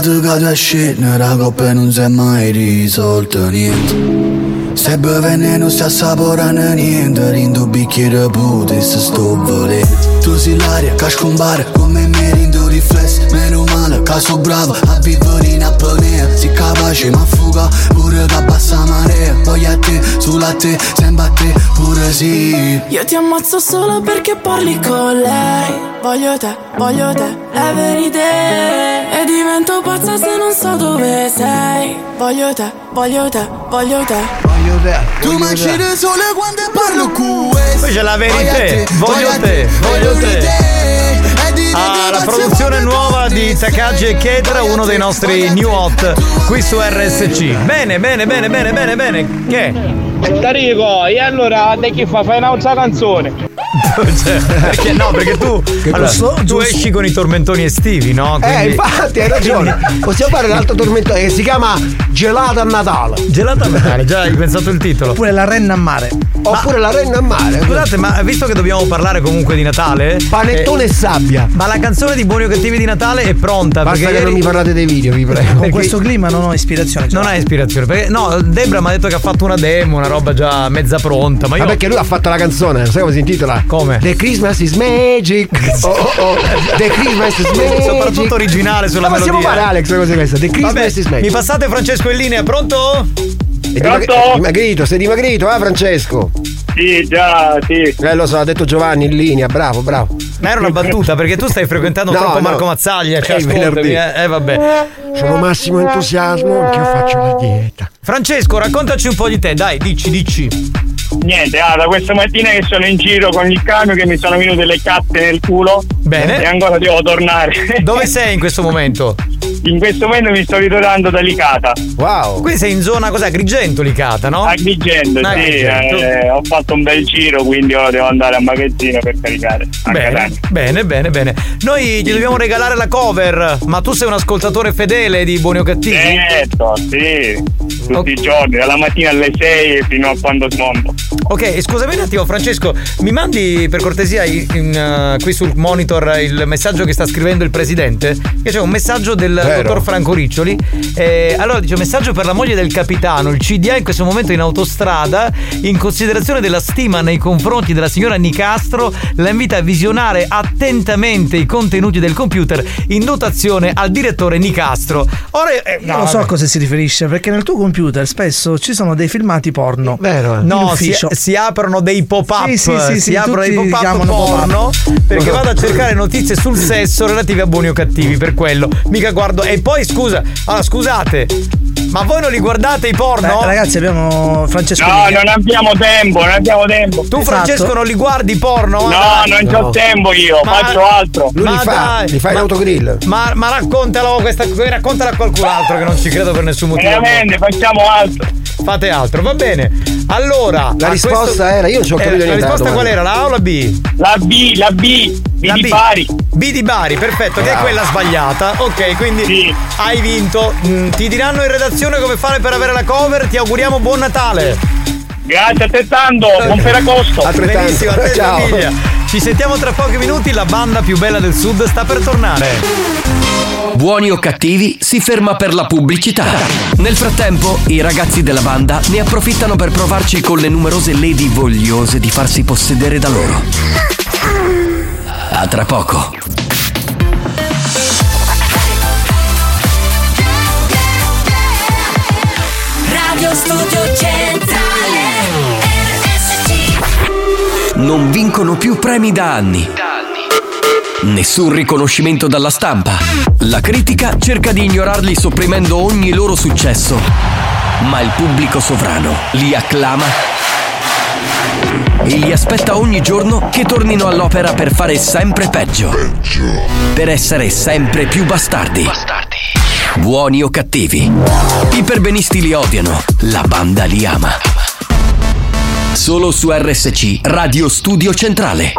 Guerra ogni volta che tu scende La coppa non si è mai risolta niente Se bevi veneno sta assaporando niente Rindo bicchiere pute se sto volendo Tu sei l'aria che scompare come me rindo riflesso Meno male che sono bravo a vivere in apnea Si capace ma fuga pure che abbassa marea Voglio a te, sulla te, sempre a te pure sì. Io ti ammazzo solo perché parli con lei. Voglio te, voglio te, every day E divento pazza se non so dove sei. Voglio te, voglio te, voglio te. Voglio te Tu mi uccidi solo quando parlo con questo Poi c'è la verità, voglio te, voglio te. Ah, la produzione nuova di Takagi e Ketra, uno dei nostri new hot qui su RSC. Bene, bene, bene, bene, bene, bene. Che? Tarico, e allora te chi fa? Fai un'altra canzone. Cioè, perché no? Perché tu, allora, tu giusto- esci con i tormentoni estivi, no? Eh, infatti hai ragione. Possiamo fare l'altro tormentone che si chiama Gelata a Natale. Gelata a Natale, già hai pensato il titolo. Oppure la renna a mare. Oppure la renna a mare. Scusate, ma visto che dobbiamo parlare comunque di Natale, Panettone eh, e sabbia. Ma la canzone di Buoni o Cattivi di Natale è pronta. Basta perché che non ieri- mi parlate dei video, vi prego. Con questo clima non ho ispirazione. Non ha ispirazione. Perché, no, Debra mi ha detto che ha fatto una demo, una roba già mezza pronta. Ma io. Ma perché lui ha fatto la canzone, sai come si intitola? Come? The Christmas is Magic. Oh, oh, oh. The Christmas is Magic. Soprattutto originale sulla Ma possiamo melodia. fare Alex così questa. The Christmas Vabbè, is Magic. mi passate Francesco in linea, pronto? È dimagri- dimagrito, sei dimagrito, eh Francesco? Sì, già, sì. Eh lo so, ha detto Giovanni in linea, bravo, bravo. Ma era una battuta perché tu stai frequentando No, troppo no. Marco Mazzaglia. Cioè, ascoltami, venerdì. eh, eh, vabbè. Sono massimo entusiasmo, anche io faccio la dieta. Francesco, raccontaci un po' di te, dai, dici, dici. Niente, ah, da questa mattina che sono in giro con il camion che mi sono venute le catte nel culo. Bene. E ancora devo tornare. Dove sei in questo momento? In questo momento mi sto ritornando da Licata. Wow. Qui sei in zona, cos'è? Agrigento, Licata, no? Agrigento, sì. Agrigento. eh, ho fatto un bel giro, quindi ora devo andare a magazzino per caricare. Bene, bene, bene, bene. Noi ti dobbiamo regalare la cover, ma tu sei un ascoltatore fedele di Buoni o Cattivi? Certo, sì. Tutti i giorni, dalla mattina alle 6 fino a quando smonto. Ok, scusami un attimo, Francesco, mi mandi per cortesia in- in, uh, qui sul monitor il messaggio che sta scrivendo il presidente? Che c'è un messaggio del Vero. dottor Franco Riccioli. Eh, allora dice: messaggio per la moglie del capitano. Il CDA in questo momento in autostrada. In considerazione della stima nei confronti della signora Nicastro, la invita a visionare attentamente i contenuti del computer in dotazione al direttore Nicastro. Ora, eh, Io lo so a cosa si riferisce, perché nel tuo computer spesso ci sono dei filmati porno. Vero. No, in si, ufficio. si aprono dei pop-up. Sì, sì, sì, si sì, aprono dei pop-up porno pop-up. perché vado a cercare notizie sul sesso relative a buoni o cattivi. Per quello, mica guardo. E poi scusa, allora scusate, ma voi non li guardate i porno? Beh, ragazzi, abbiamo Francesco. No, non abbiamo tempo, non abbiamo tempo. Tu, Francesco, non li guardi i porno? No, Dai. non c'ho No. tempo io, Ma- faccio altro. Lui li Ma fa, dai, li fa in ma- autogrill. Ma, ma raccontalo questa, raccontala a qualcun altro che non ci credo per nessun motivo. Veramente, facciamo altro. Fate altro, va bene. Allora, La risposta questo- era, io ci ho eh, capito La niente. risposta qual era? La A o la B? La B, la B, B La di B. pari. B di Bari, perfetto, che è quella sbagliata. Ok, quindi Sì. hai vinto. Mm, ti diranno in redazione come fare per avere la cover. Ti auguriamo buon Natale. Grazie a te tanto, buon Ferragosto. Altrettanto. Benissimo, a te Ciao. famiglia. Ci sentiamo tra pochi minuti. La banda più bella del sud sta per tornare. Buoni o cattivi si ferma per la pubblicità. Nel frattempo, i ragazzi della banda ne approfittano per provarci con le numerose lady vogliose di farsi possedere da loro. A tra poco. Radio Studio Centrale Non vincono più premi da anni. Nessun riconoscimento dalla stampa. La critica cerca di ignorarli sopprimendo ogni loro successo. Ma il pubblico sovrano li acclama e li aspetta ogni giorno che tornino all'opera per fare sempre peggio. Per essere sempre più bastardi. Buoni o cattivi. I perbenisti li odiano, la banda li ama. Solo su RSC, Radio Studio Centrale.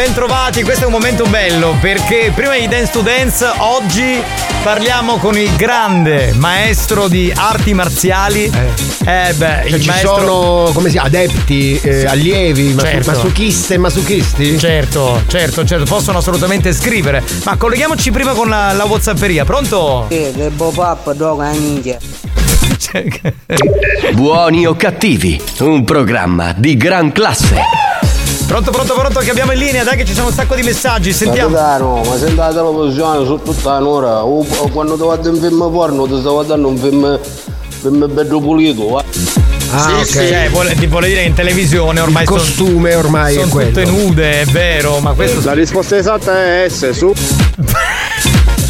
Ben trovati, questo è un momento bello perché prima di Dance to Dance oggi parliamo con il grande maestro di arti marziali. Eh, beh, Cioè, il ci maestro sono come si adepti, eh, allievi, Certo. masuchiste e masuchisti? Certo, certo, certo, possono assolutamente scrivere. Ma colleghiamoci prima con la, la Whatsapperia, pronto? Sì, del pop-up, dopo la minchia. Buoni o cattivi, un programma di gran classe. Pronto, pronto, pronto, che abbiamo in linea, dai che ci sono un sacco di messaggi, sentiamo. Capitano, ma senti la televisione su tutta un'ora, o, o quando ti guardi un film porno ti sto guardando un film, film bello pulito, va. Ah, sì, sì, eh, vuole, ti vuole dire in televisione ormai Il sono- costume ormai sono è quello. tutte nude, è vero, ma questo La risposta esatta è S, su.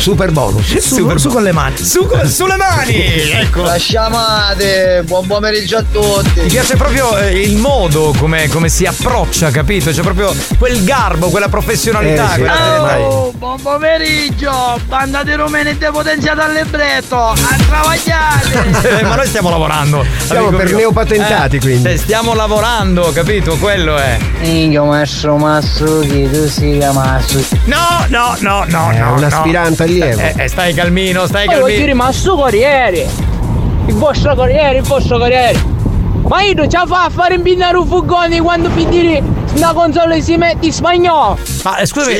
Super bonus. Su, su con le mani. Su, sulle mani! Ecco. Lasciamate, buon pomeriggio a tutti. Mi piace proprio eh, il modo come, come si approccia, capito? C'è proprio quel garbo, quella professionalità. Eh, sì. quella-. Oh, buon pomeriggio, banda di rumeni depotenziata al libretto, a travagliare! Eh, ma noi stiamo lavorando. Siamo amico per neopatentati, quindi. cioè, stiamo lavorando, capito? Quello è. Minchia, maestro Massuki, tu si chiama. No, no, no, no, È no. un no. Allievo. Eh, eh, stai calmino, stai Poi calmino. dire, ma su Corriere! Il vostro Corriere, il vostro Corriere! Ma io non ce la fa a fare impinare un furgone quando per dire una console si mette in spagnolo! Ma eh, scusami,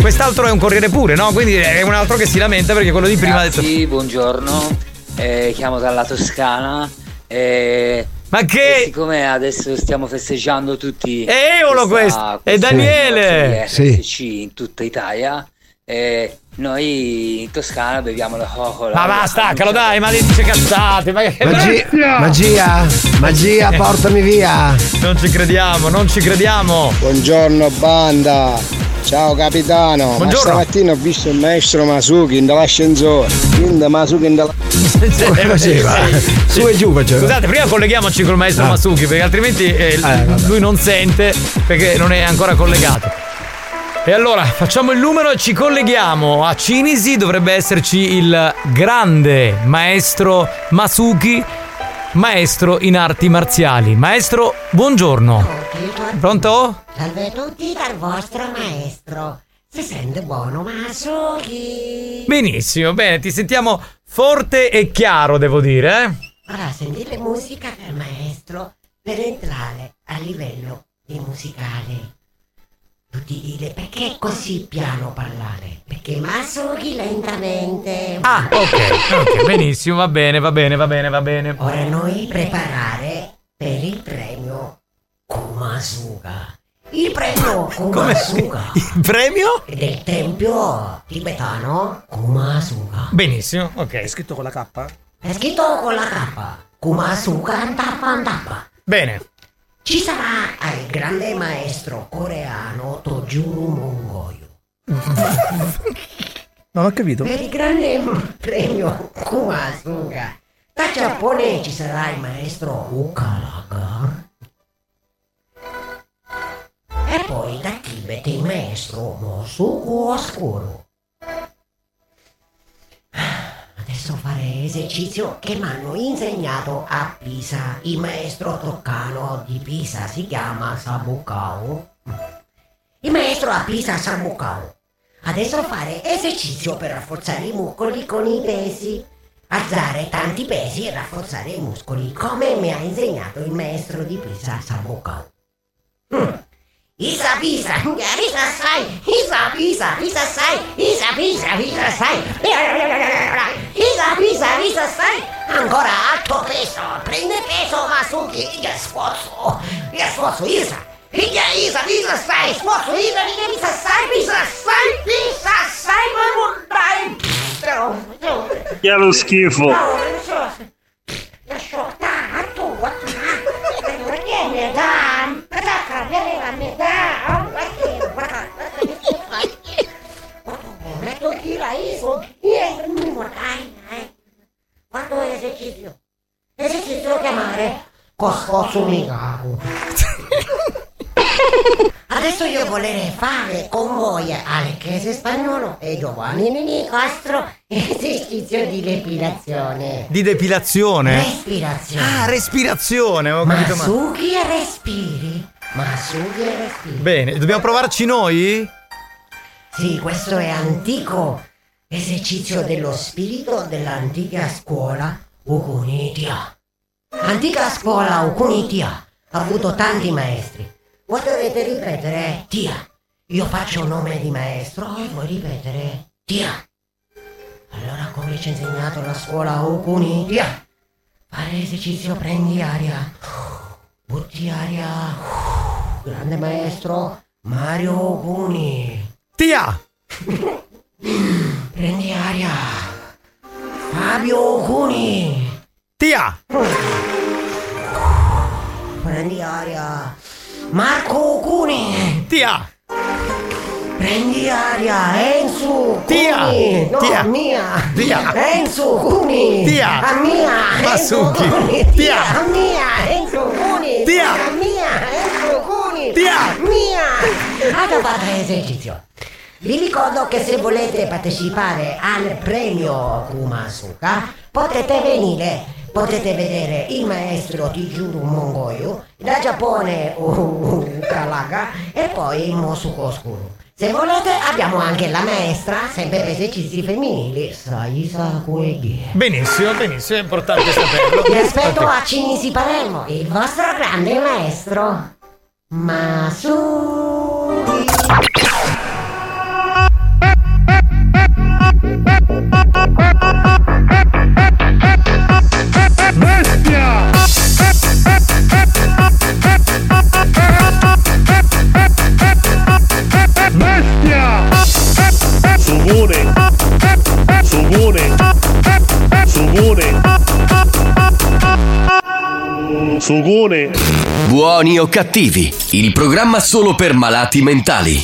quest'altro è un corriere pure, no? Quindi è un altro che si lamenta perché quello di prima ha detto. Sì, buongiorno, eh, chiamo dalla Toscana. eh, Ma e che. siccome adesso stiamo festeggiando tutti È Eolo questo! È Daniele! Sì. RSC in tutta Italia eh, noi in Toscana beviamo la Coca-Cola Ma va, staccalo, dai, ma dice cazzate! Ma Magi- magia, magia, portami via. Non ci crediamo, non ci crediamo! Buongiorno banda. Ciao capitano. Ma Buongiorno. stamattina ho visto il maestro Masuki in dall'ascensore. Quindi Masuki in dalla... Come faceva? Su e giù faceva. Scusate, prima colleghiamoci col maestro Ah. Masuki, perché altrimenti eh, lui non sente perché non è ancora collegato. E allora facciamo il numero e ci colleghiamo a Cinisi, dovrebbe esserci il grande maestro Masuki, maestro in arti marziali. Maestro, buongiorno. Pronto? Salve a tutti dal vostro maestro. Si sente buono, Masuki. Benissimo, bene, ti sentiamo forte e chiaro, devo dire. Eh? Ora sentite musica del maestro per entrare a livello di musicale. Dite perché è così piano parlare? Perché Masuki lentamente. Ah, ok, ok, benissimo, va bene, va bene, va bene, va bene. Ora noi preparare per il premio Kumasuga. Il premio Kumasuga Il premio? del tempio tibetano Kumasuga. Benissimo, ok. È scritto con la K? È scritto con la K. Kumasuga Antappa Antappa. Bene. Ci sarà il grande maestro coreano Tojuru Mongoyo. Non ho capito. Per il grande premio Kumasuga. Da Giappone ci sarà il maestro Ukalaga. E poi da Tibet il maestro Mosuku Oscuro. Adesso fare esercizio che mi hanno insegnato a Pisa. Il maestro toccano di Pisa si chiama Sabukao. Il maestro a Pisa Sabukao. Adesso fare esercizio per rafforzare i muscoli con i pesi. Alzare tanti pesi e rafforzare i muscoli, come mi ha insegnato il maestro di Pisa Sabukao. Mm. Isa Pisa, Isa sai, Isa Pisa, Isa sai, Isa Pisa, Isa sai, Isa Pisa, Isa sai, ancora alto peso, prende peso Masuki, il sforzo, il sforzo Isa, Isa, Isa, Isa sai, sforzo Isa, Isa, Isa sai, Isa sai, Isa sai, ma non dai, Che è lo schifo. Lascio tanto, perché mi dà, perché viene la metà, perché, perché, metto chi la iso, io non dai, eh. Quando è esercizio? Esercizio chiamare Coscoso Migago. Adesso io volerei fare con voi Alex Spagnolo e Giovanni Nicastro esercizio di depilazione. Di depilazione. Respirazione. Ah, respirazione, ho capito male. Masuki e respiri. Ma su che respiro. Bene, dobbiamo provarci noi? Sì, questo è antico esercizio dello spirito dell'antica scuola Ukunitia. Antica scuola Ukunitia ha avuto tanti maestri. Voi dovete ripetere Tia. Io faccio nome di maestro e voi ripetere Tia. Allora come ci ha insegnato la scuola Ukunitia? Fare esercizio, prendi aria. Butti aria. Grande maestro Mario Okuni. Tia! Prendi aria. Fabio Cuni. Tia! Prendi aria. Marco Cuni. Tia! Prendi aria. Enzo Tia. Cuni. No, Tia. mia. Tia. Enzo Cuni. Tia. A mia. Masucchi. Tia. A mia. Enzo Cuni. Tia. A mia. Enzo Cuni. Tia. Mia. Avete fatto l'esercizio. Vi ricordo che se volete partecipare al premio Kumasuka potete venire, potete vedere il maestro Tijuru Mongoyu, da Giappone uh, Kalaga e poi Mosuko Oscuro. Se volete abbiamo anche la maestra, sempre per esercizi femminili, Saisa Kuegi. Benissimo, benissimo, è importante saperlo. Vi aspetto Ok. a Cinisi Palermo, il vostro grande maestro. Masuri. Bestia! Sugone! Sugone! Sugone! Sugone! Buoni o cattivi, il programma solo per malati mentali.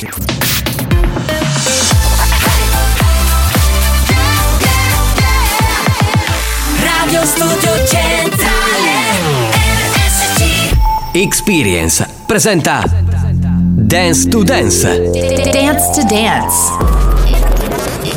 Radio Studio Centrale RSC Experience presenta Dance to Dance. Dance to Dance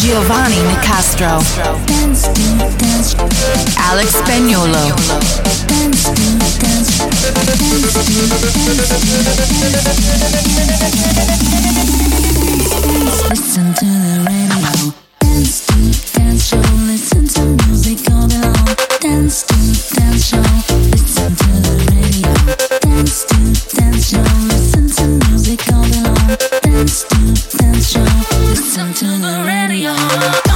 Giovanni Nicastro. Dance Dance Alex Spagnolo. Listen to the radio. Dance to Dance show. Listen to music all Dance to Dance show. Listen to the radio. Dance to Dance show. Listen to music all Listen to the radio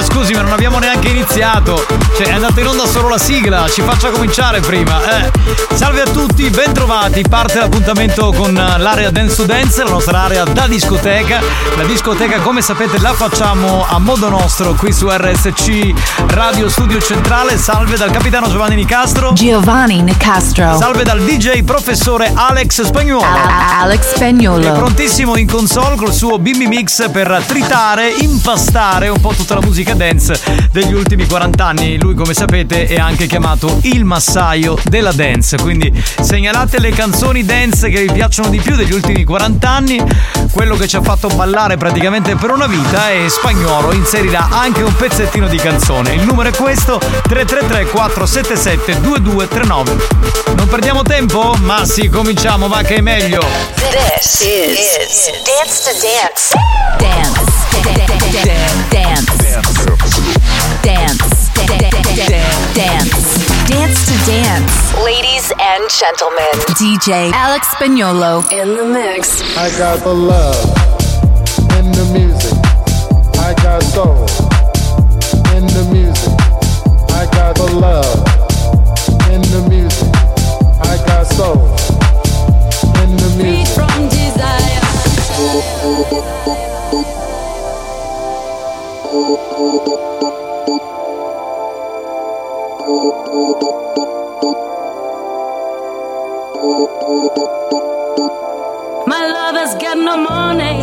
Eh signorina scusi ma non abbiamo neanche iniziato. Cioè è andata in onda solo la sigla. Ci faccia cominciare prima eh. Salve a tutti, bentrovati Parte l'appuntamento con eh, l'area Dance to Dance La nostra area da discoteca. La discoteca come sapete la facciamo a modo nostro Qui su RSC Radio Studio Centrale. Salve dal capitano Giovanni Nicastro. Giovanni Nicastro. Salve dal DJ professore Alex Spagnuolo. Alex è Spagnolo. prontissimo in console col suo Bimbi Mix per tritare, impastare un po' tutta la musica dance degli ultimi 40 anni. Lui, come sapete, è anche chiamato il massaio della dance. Quindi segnalate le canzoni dance che vi piacciono di più degli ultimi 40 anni. Quello che ci ha fatto ballare praticamente per una vita e Spagnolo inserirà anche un pezzettino di canzone. Il numero è questo: 333 477 2239. Non perdiamo tempo? Ma sì, cominciamo, va che è meglio. This is Dance to Dance. Dance. Dance. Dance. Dance. Dance. Dance to Dance. Ladies and and gentlemen, DJ Alex Spagnolo in the mix. I got the love in the music. I got soul in the music. I got the love in the music. I got soul in the music.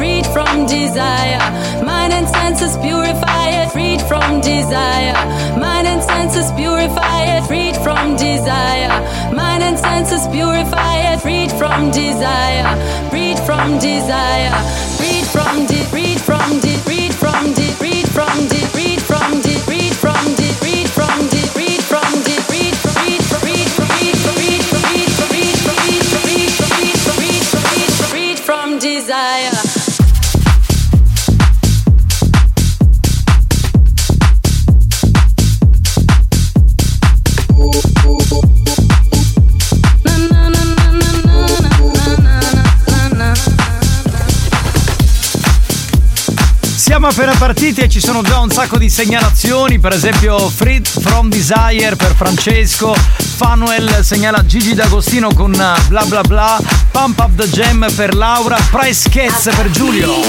freed from desire. Mind and senses purify it, freed from desire. Mind and senses purify it, freed from desire. Mind and senses purify it, freed from desire. Freed from desire. Freed from de, freed from de, freed from de, freed from de, appena partiti e ci sono già un sacco di segnalazioni, per esempio Freed from Desire per Francesco, Fanuel segnala Gigi D'Agostino con uh, bla bla bla, Pump Up the Jam per Laura, Price Cats per Giulio.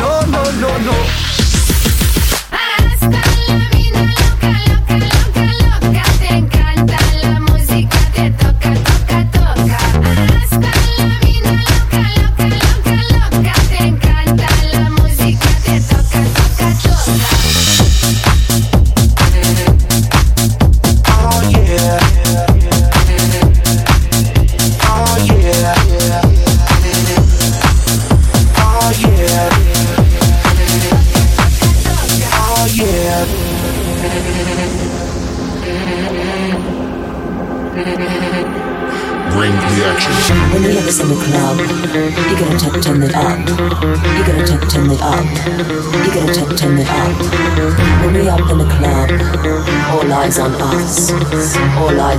No, no, no, no.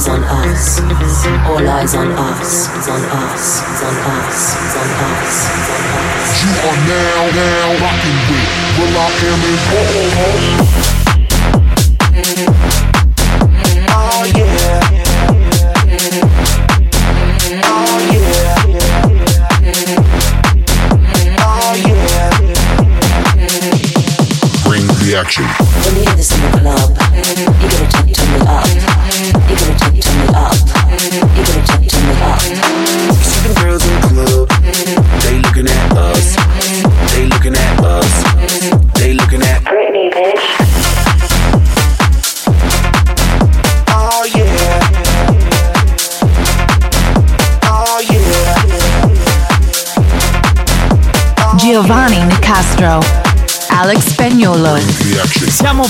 Eyes on us. All eyes on us. On us. On us. On us. On us. You are now, now rocking with Will I Am in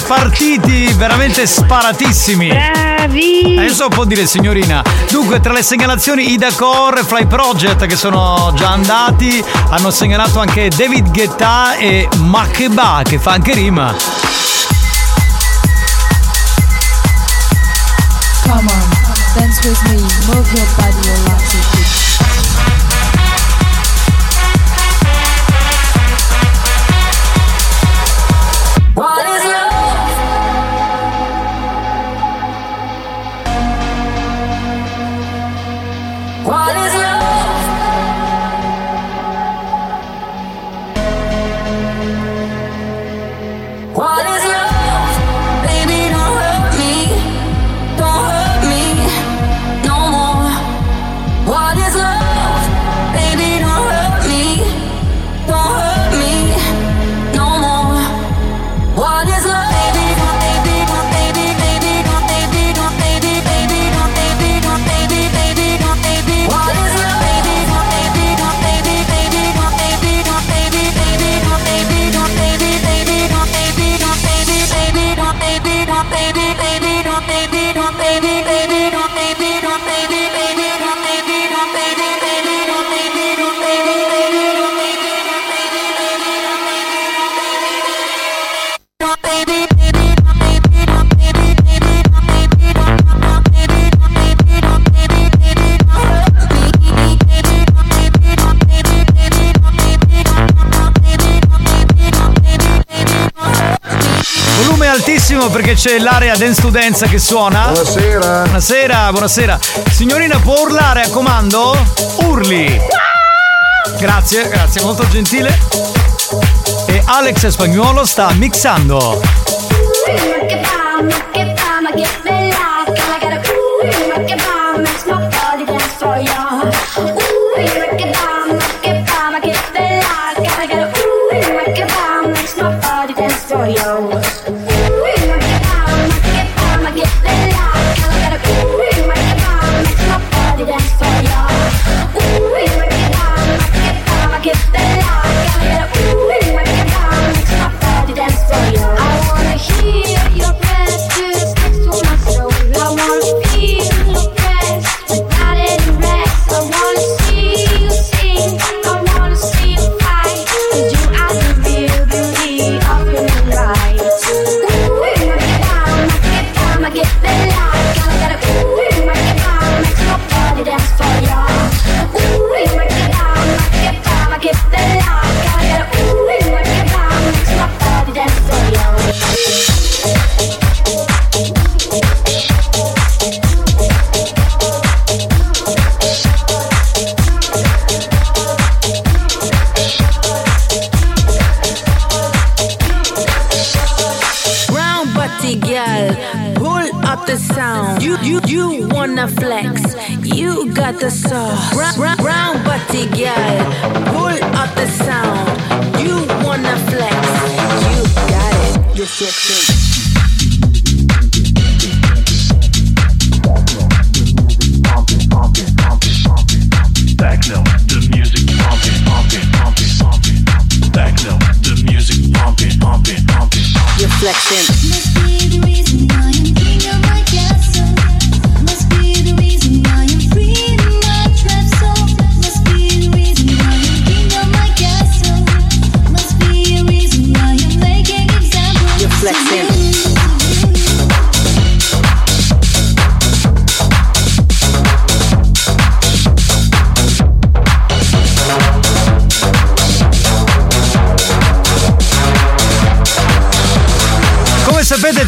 partiti veramente sparatissimi. Bravi! Eh, Adesso può dire signorina. Dunque, tra le segnalazioni Ida Core e Fly Project che sono già andati, hanno segnalato anche David Guetta e Makeba che fa anche rima. Come on, dance with me, move your body perché c'è l'area Dance to Dance che suona. Buonasera. Buonasera, buonasera. Signorina può urlare a comando? Urli. Grazie, grazie, molto gentile. E Alex Spagnuolo sta mixando.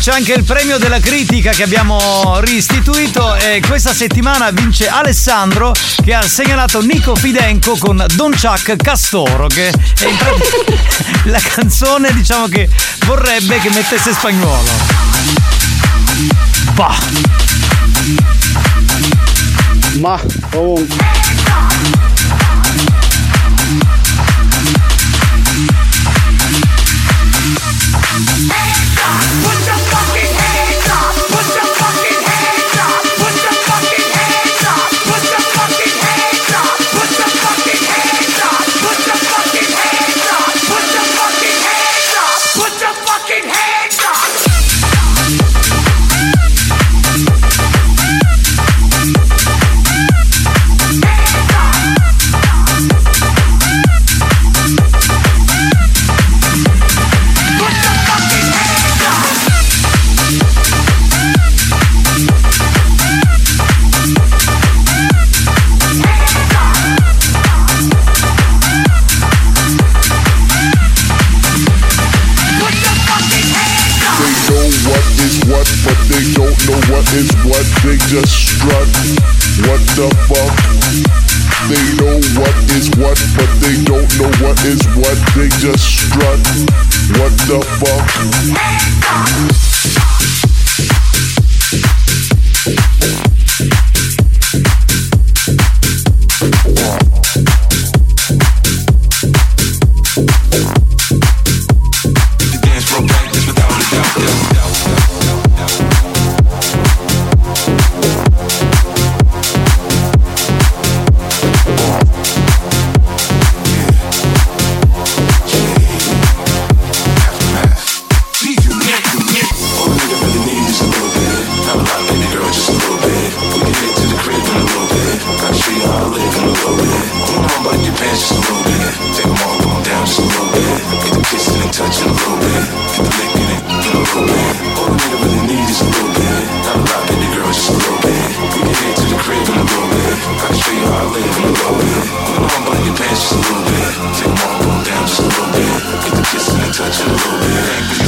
c'è anche il premio della critica che abbiamo ristituito e questa settimana vince Alessandro che ha segnalato Nico Fidenco con Don Chuck Castoro che è la canzone diciamo che vorrebbe che mettesse spagnolo. Bah. Ma comunque just strut. What the fuck? They know what is what, but they don't know what is what. They just strut. What the fuck?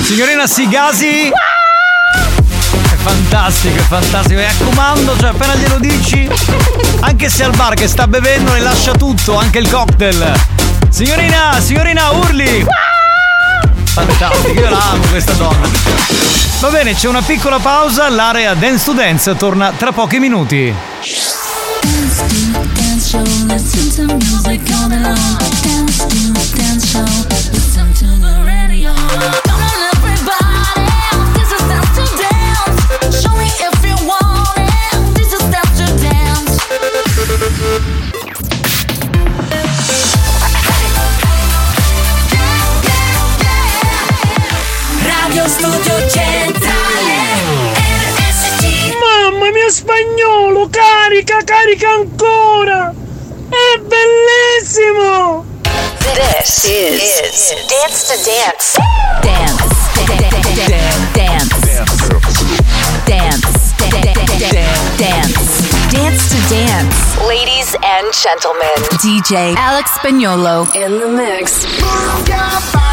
Signorina Sigasi. È fantastico, è fantastico. E a comando, cioè appena glielo dici, anche se al bar che sta bevendo le lascia tutto, anche il cocktail. Signorina, signorina, urli! Fantastico, io la amo questa donna. Va bene, c'è una piccola pausa, l'area Dance to Dance torna tra pochi minuti. Dance to dance show, carica, carica ancora! È bellissimo! This is, Dance to Dance. Dance. Dance. Dance. Dance. Dance to Dance. Ladies and gentlemen, DJ Alex Spagnolo in the mix.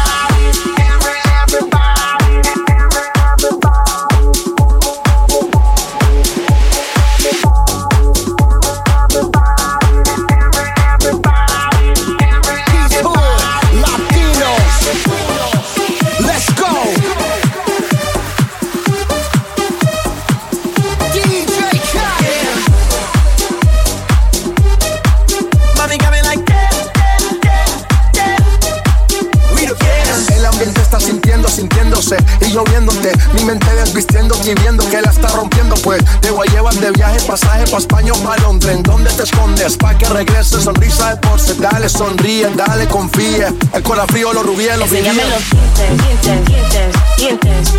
Pa' España o pa' Londres. ¿En dónde te escondes? Pa' que regrese, sonrisa de porce. Dale, sonríe, dale, confíe. El corazón frío, los rubíes, los Enséñame vivíes. los dientes, dientes, dientes, dientes.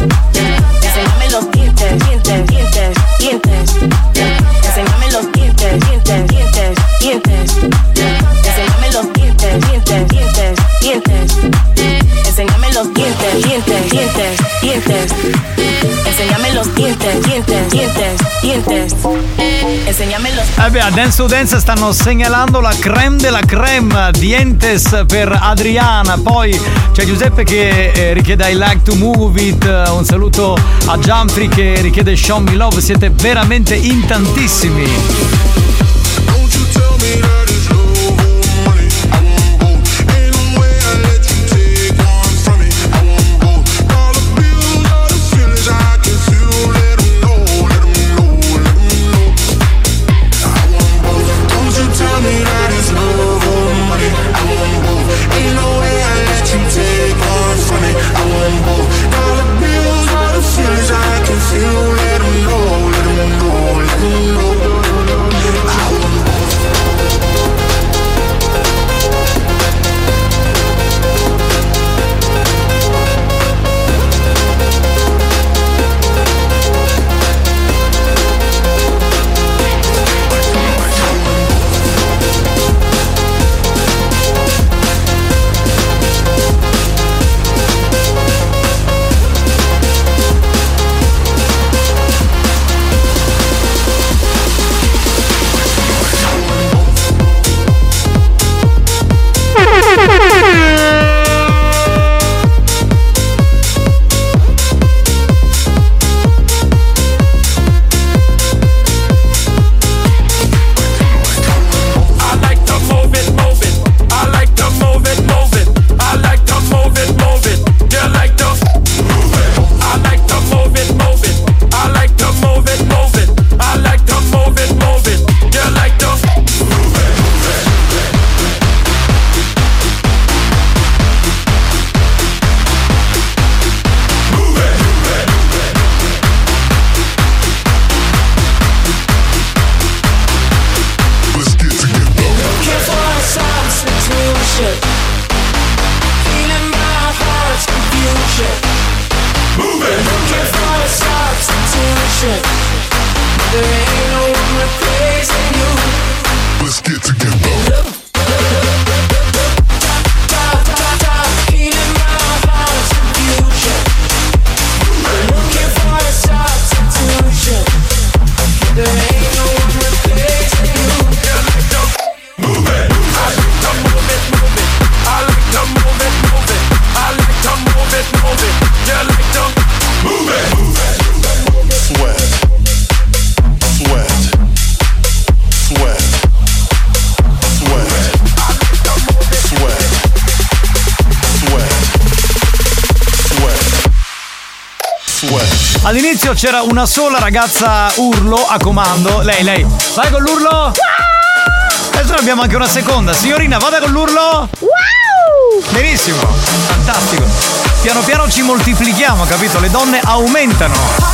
Enséñame los dientes, dientes, dientes, dientes. Enséñame los dientes, dientes, dientes, dientes. Enséñame los dientes, dientes, dientes, dientes. Enséñame los dientes, dientes, dientes, dientes. Dientes, dientes, dientes, dientes. Enséñame los Eh beh, a Dance to Dance stanno segnalando la creme della creme Dientes per Adriana. Poi c'è Giuseppe che eh, richiede I like to move it. eh, Un saluto a Gianfri che richiede Show Me Love. Siete veramente in tantissimi. Don't C'era una sola ragazza urlo a comando. Lei, lei. Vai con l'urlo. Adesso ne abbiamo anche una seconda. Signorina, vada con l'urlo. Benissimo. Fantastico. Piano piano ci moltiplichiamo, capito? Le donne aumentano.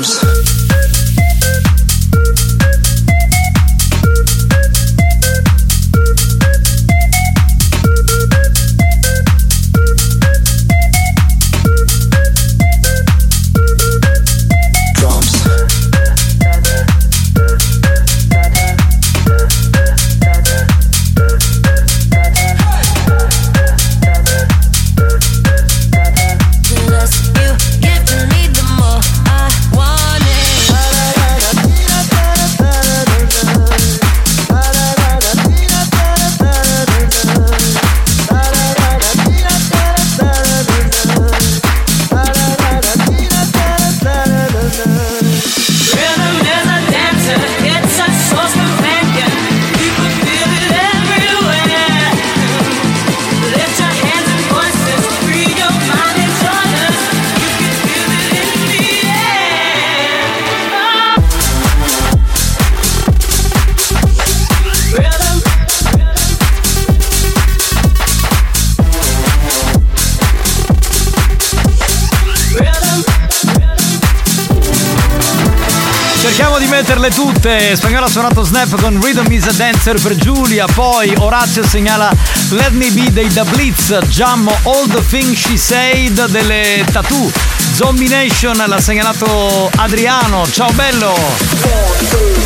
Drums. Tutte. Spagnolo ha suonato Snap con Rhythm is a Dancer per Giulia. Poi Orazio segnala Let Me Be dei The Blitz. Giammo All the Things She Said delle Tattoo. Zombie Nation l'ha segnalato Adriano. Ciao bello.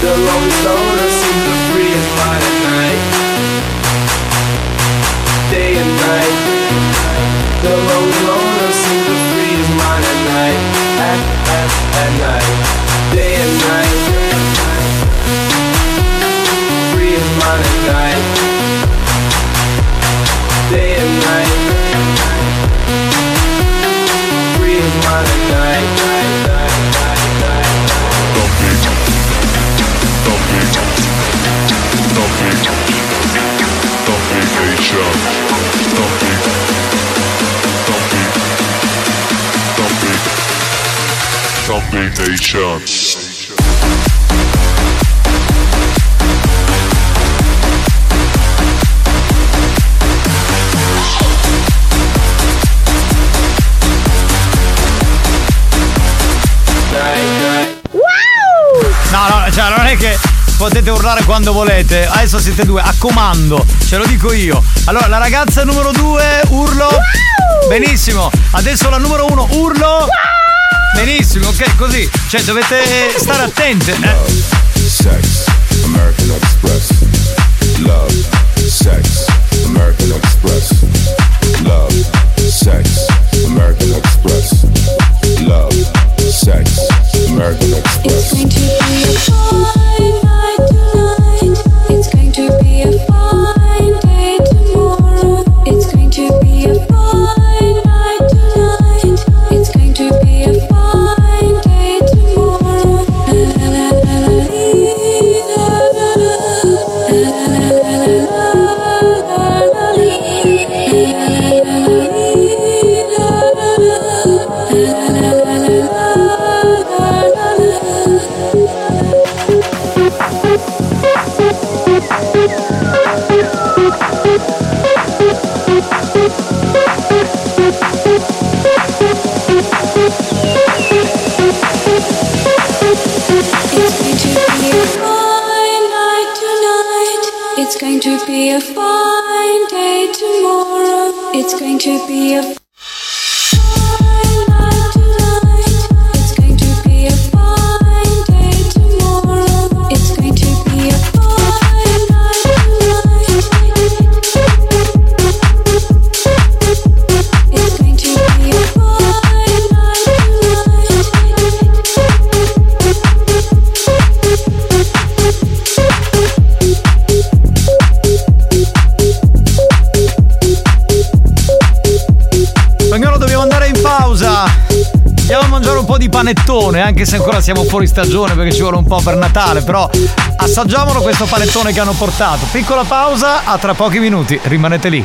the lonely soul. Combination. No, no, cioè non è che potete urlare quando volete. Adesso siete due, a comando, ce lo dico io. Allora, la ragazza numero due, urlo. Benissimo. Adesso la numero uno, urlo. Benissimo, ok, così. Cioè, dovete stare attente. Eh. Sex, American Express. Love, sex, American Express. Love, sex, American Express. Love, sex, American Express. Anche se ancora siamo fuori stagione perché ci vuole un po' per Natale, però assaggiamolo questo panettone che hanno portato. Piccola pausa, a tra pochi minuti, rimanete lì.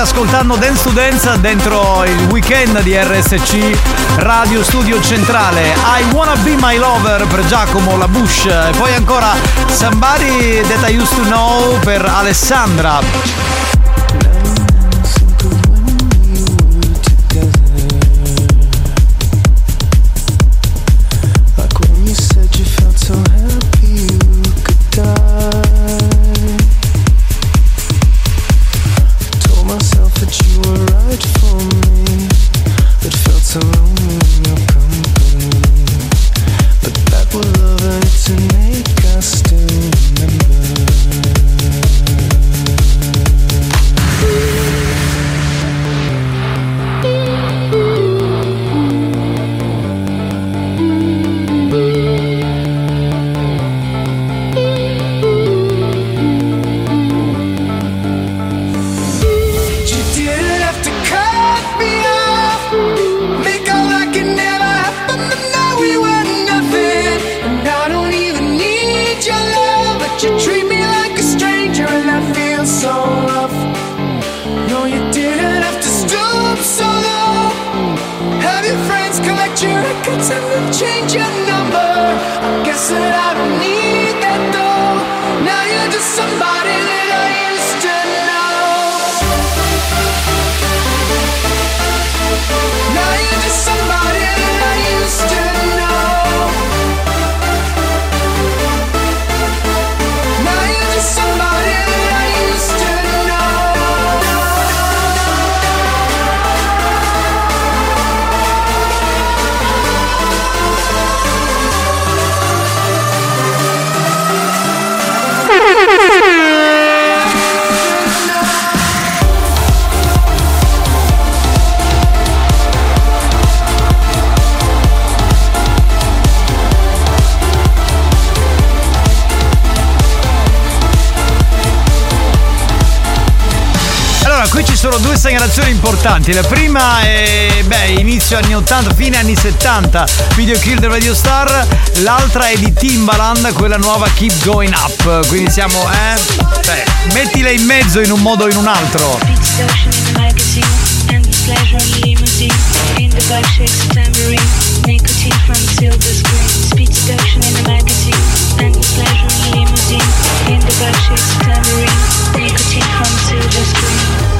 ascoltando Dance to Dance dentro il weekend di RSC Radio Studio Centrale. I Wanna Be My Lover per Giacomo La Bush e poi ancora Somebody That I Used to Know per Alessandra. And then change your number. I guess that I don't need sono due segnalazioni importanti. La prima è, beh, inizio anni 80, fine anni 70, Video Kill the Radio Star. L'altra è di Timbaland, quella nuova Keep Going Up. Quindi siamo, eh? Cioè, mettila in mezzo in un modo o in un altro. Distortion in the pleasure limousine. In the a tambourine, nicotine from silver screen.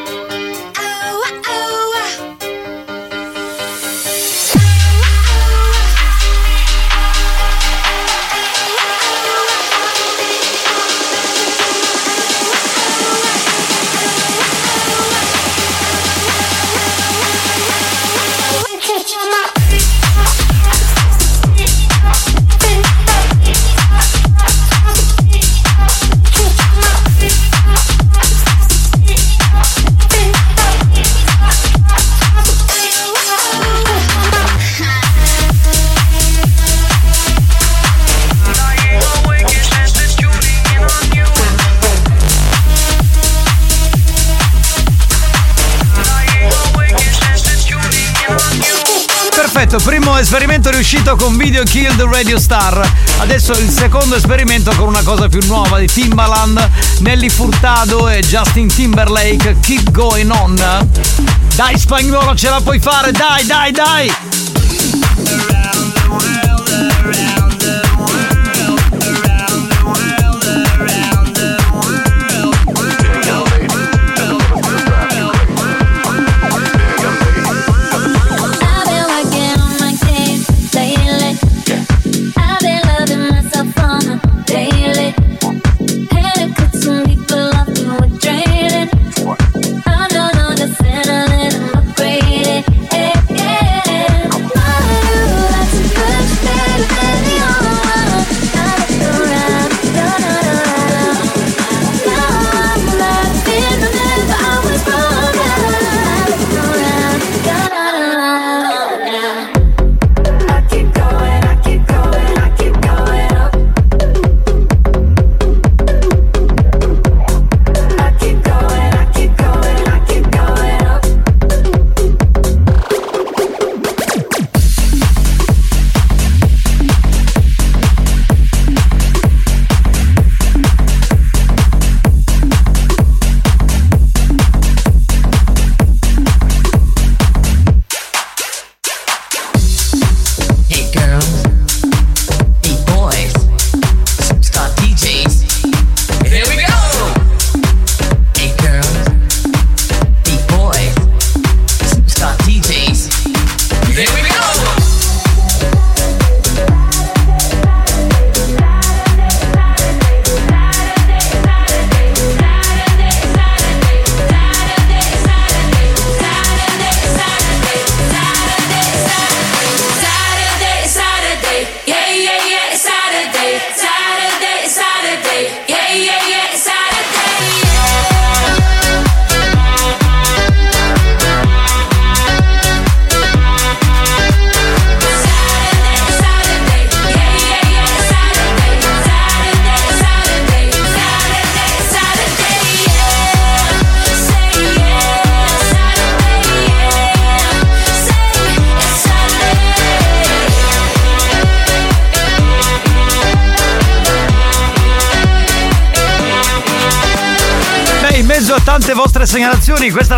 Perfetto, primo esperimento riuscito con Video Kill the Radio Star. Adesso il secondo esperimento con una cosa più nuova di Timbaland, Nelly Furtado e Justin Timberlake, Keep Going On. Dai spagnolo, ce la puoi fare, dai, dai, dai!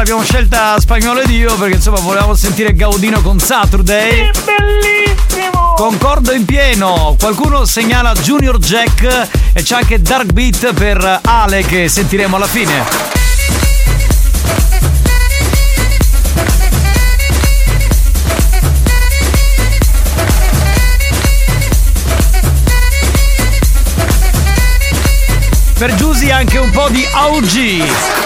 l'abbiamo scelta spagnolo ed io perché insomma volevamo sentire Gaudino con Saturday. Che bellissimo! Concordo in pieno. Qualcuno segnala Junior Jack e c'è anche Dark Beat per Ale che sentiremo alla fine. Per Giusy anche un po' di OG.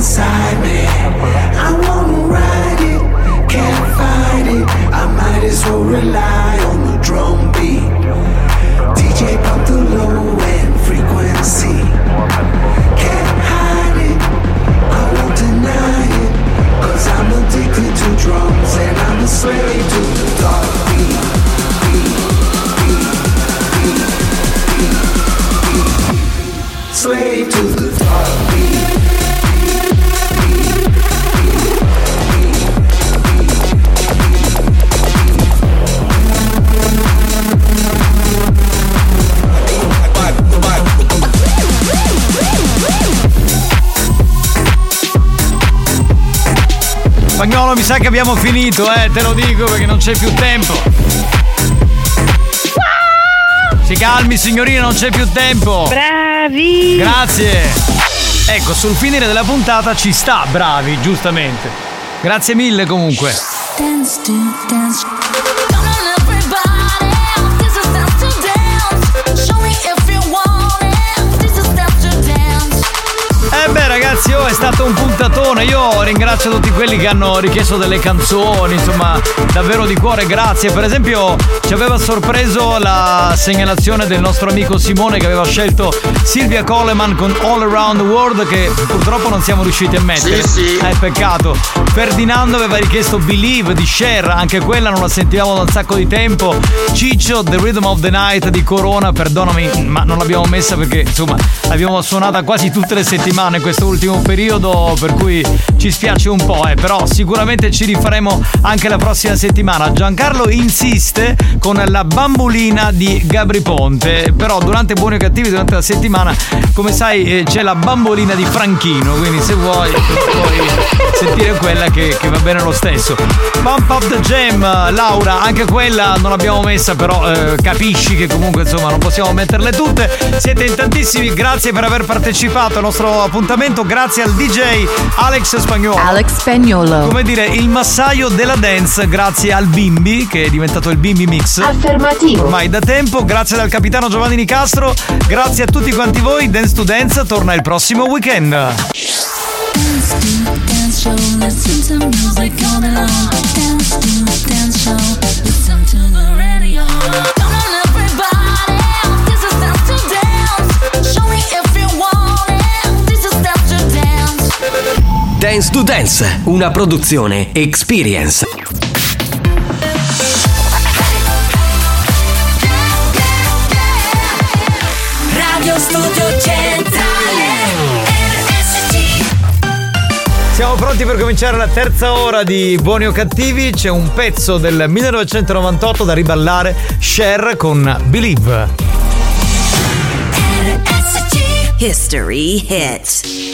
inside me. I wanna ride it, can't fight it. I might as well rely on the drum beat. DJ pump the low end frequency. Can't hide it, I won't deny it. Cause I'm addicted to drums and I'm a slave to the dark beat. beat, beat, beat slave to the Spagnolo, mi sa che abbiamo finito, eh, te lo dico perché non c'è più tempo. Si calmi signorina, non c'è più tempo. Bravi. Grazie. Ecco, sul finire della puntata ci sta, bravi, giustamente. Grazie mille comunque. Dance. Eh beh ragazzi, oh, è stato un puntatone. Io ringrazio tutti quelli che hanno richiesto delle canzoni, insomma, davvero di cuore grazie. Per esempio, ci aveva sorpreso la segnalazione del nostro amico Simone che aveva scelto Silvia Coleman con All Around the World che purtroppo non siamo riusciti a mettere. Sì, sì. Eh, peccato. Ferdinando aveva richiesto Believe di Cher, anche quella non la sentivamo da un sacco di tempo. Ciccio, The Rhythm of the Night di Corona, perdonami, ma non l'abbiamo messa perché insomma l'abbiamo suonata quasi tutte le settimane in questo ultimo periodo, per cui ci spiace un po', eh, però sicuramente ci rifaremo anche la prossima settimana. Giancarlo insiste con la bambolina di Gabri Ponte, però durante Buoni o Cattivi, durante la settimana, come sai, eh, c'è la bambolina di Franchino, quindi se vuoi puoi sentire quella che, che va bene lo stesso. Bump Up the Jam, Laura, anche quella non l'abbiamo messa, però eh, capisci che comunque insomma non possiamo metterle tutte. Siete in tantissimi, grazie per aver partecipato al nostro appuntamento, grazie al DJ Alex Spagnolo. Alex Spagnolo. Come dire, il massaio della dance, grazie al Bimbi, che è diventato il Bimbi Mix. Affermativo. Ormai da tempo, grazie dal capitano Giovanni Nicastro, grazie a tutti quanti voi. Dance to Dance torna il prossimo weekend. Dance to dance show. Dance. To Dance, una produzione Experience. Radio Studio Centrale. RSC. Siamo pronti per cominciare la terza ora di Buoni o Cattivi. C'è un pezzo del 1998 da riballare, Cher con Believe. History hits.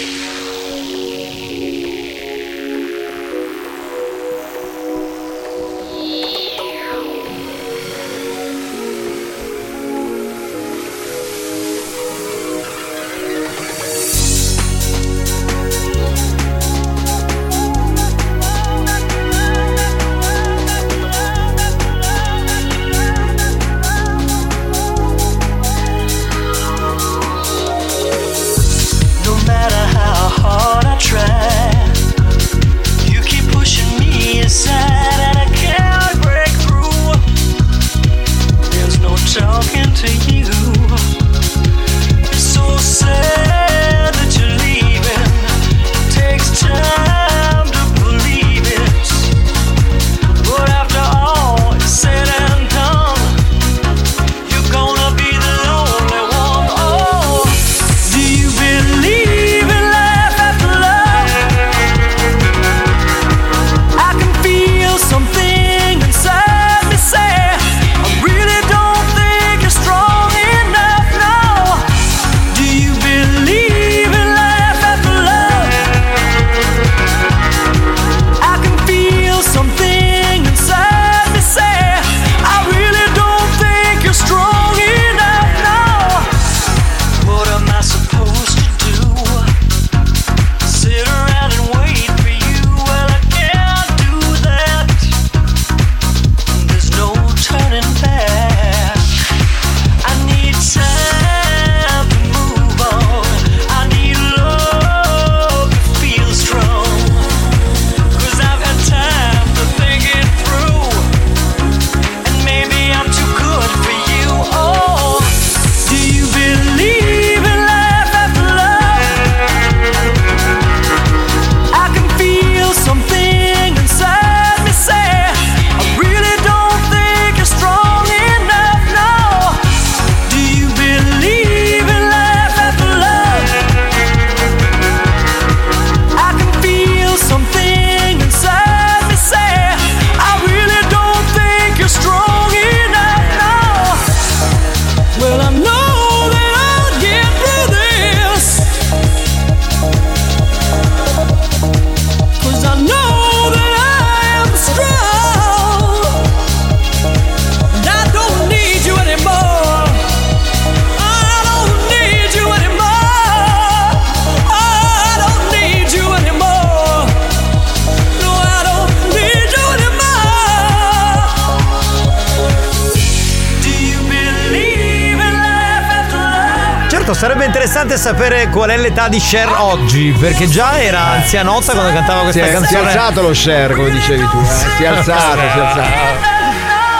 Cher oggi, perché già era anzianotta quando cantava Si questa è, si è canzone. alzato lo share, come dicevi tu. eh. Si è alzato, si è alzato.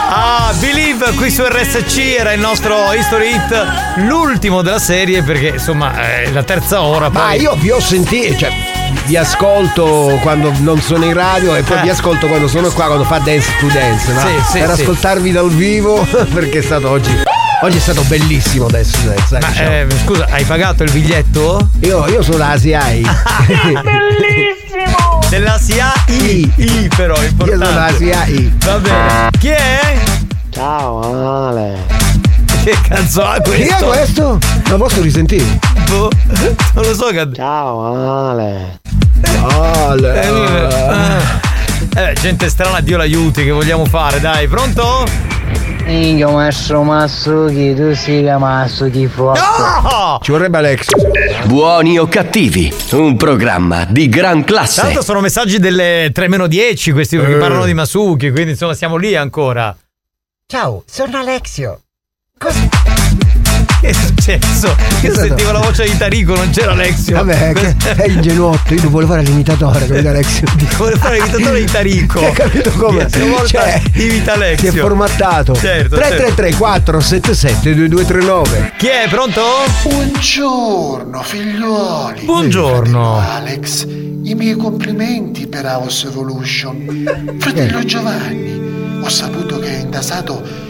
Ah, Believe qui su RSC era il nostro History Hit, l'ultimo della serie perché insomma è la terza ora. Ma poi... io vi ho sentito, cioè, vi ascolto quando non sono in radio e poi Eh. vi ascolto quando sono qua, quando fa Dance to Dance. ma Sì, sì, per sì. ascoltarvi dal vivo, perché è stato oggi. Oggi è stato bellissimo Dance. eh, Ma diciamo. eh, scusa, hai pagato il biglietto? Io, io sono da SIAI. Bellissimo! Della SIA I, I però, è Io importante. sono da SIAI. Va bene. Chi è? Ciao Ale. Che cazzo ha Chi questo? è questo? Lo posso risentire? Boh, non lo so che. Ciao Ale. Ale. Eh, gente strana, Dio l'aiuti, che vogliamo fare? Dai, pronto? Minchia maestro Massuki, tu sei che Massuki forte. No! Ci vorrebbe Alex. Buoni o cattivi, un programma di gran classe. Tanto sono messaggi delle 3 meno 10 questi che Eh. parlano di Masuki, quindi insomma siamo lì ancora. Ciao, sono Alexio. Che è successo? Io sentivo la voce di Tarico, non c'era Alexio. Vabbè, che è ingenuotto, io non volevo fare l'imitatore, capito Alexio? Vuole fare l'imitatore di Tarico. Hai capito come? Cioè, imita Alexio. Si è formattato. Certo, 333 477 2239. Chi è? Pronto? Buongiorno figliuoli. Buongiorno. Alex, i miei complimenti per House Evolution. Fratello Giovanni, ho saputo che hai intasato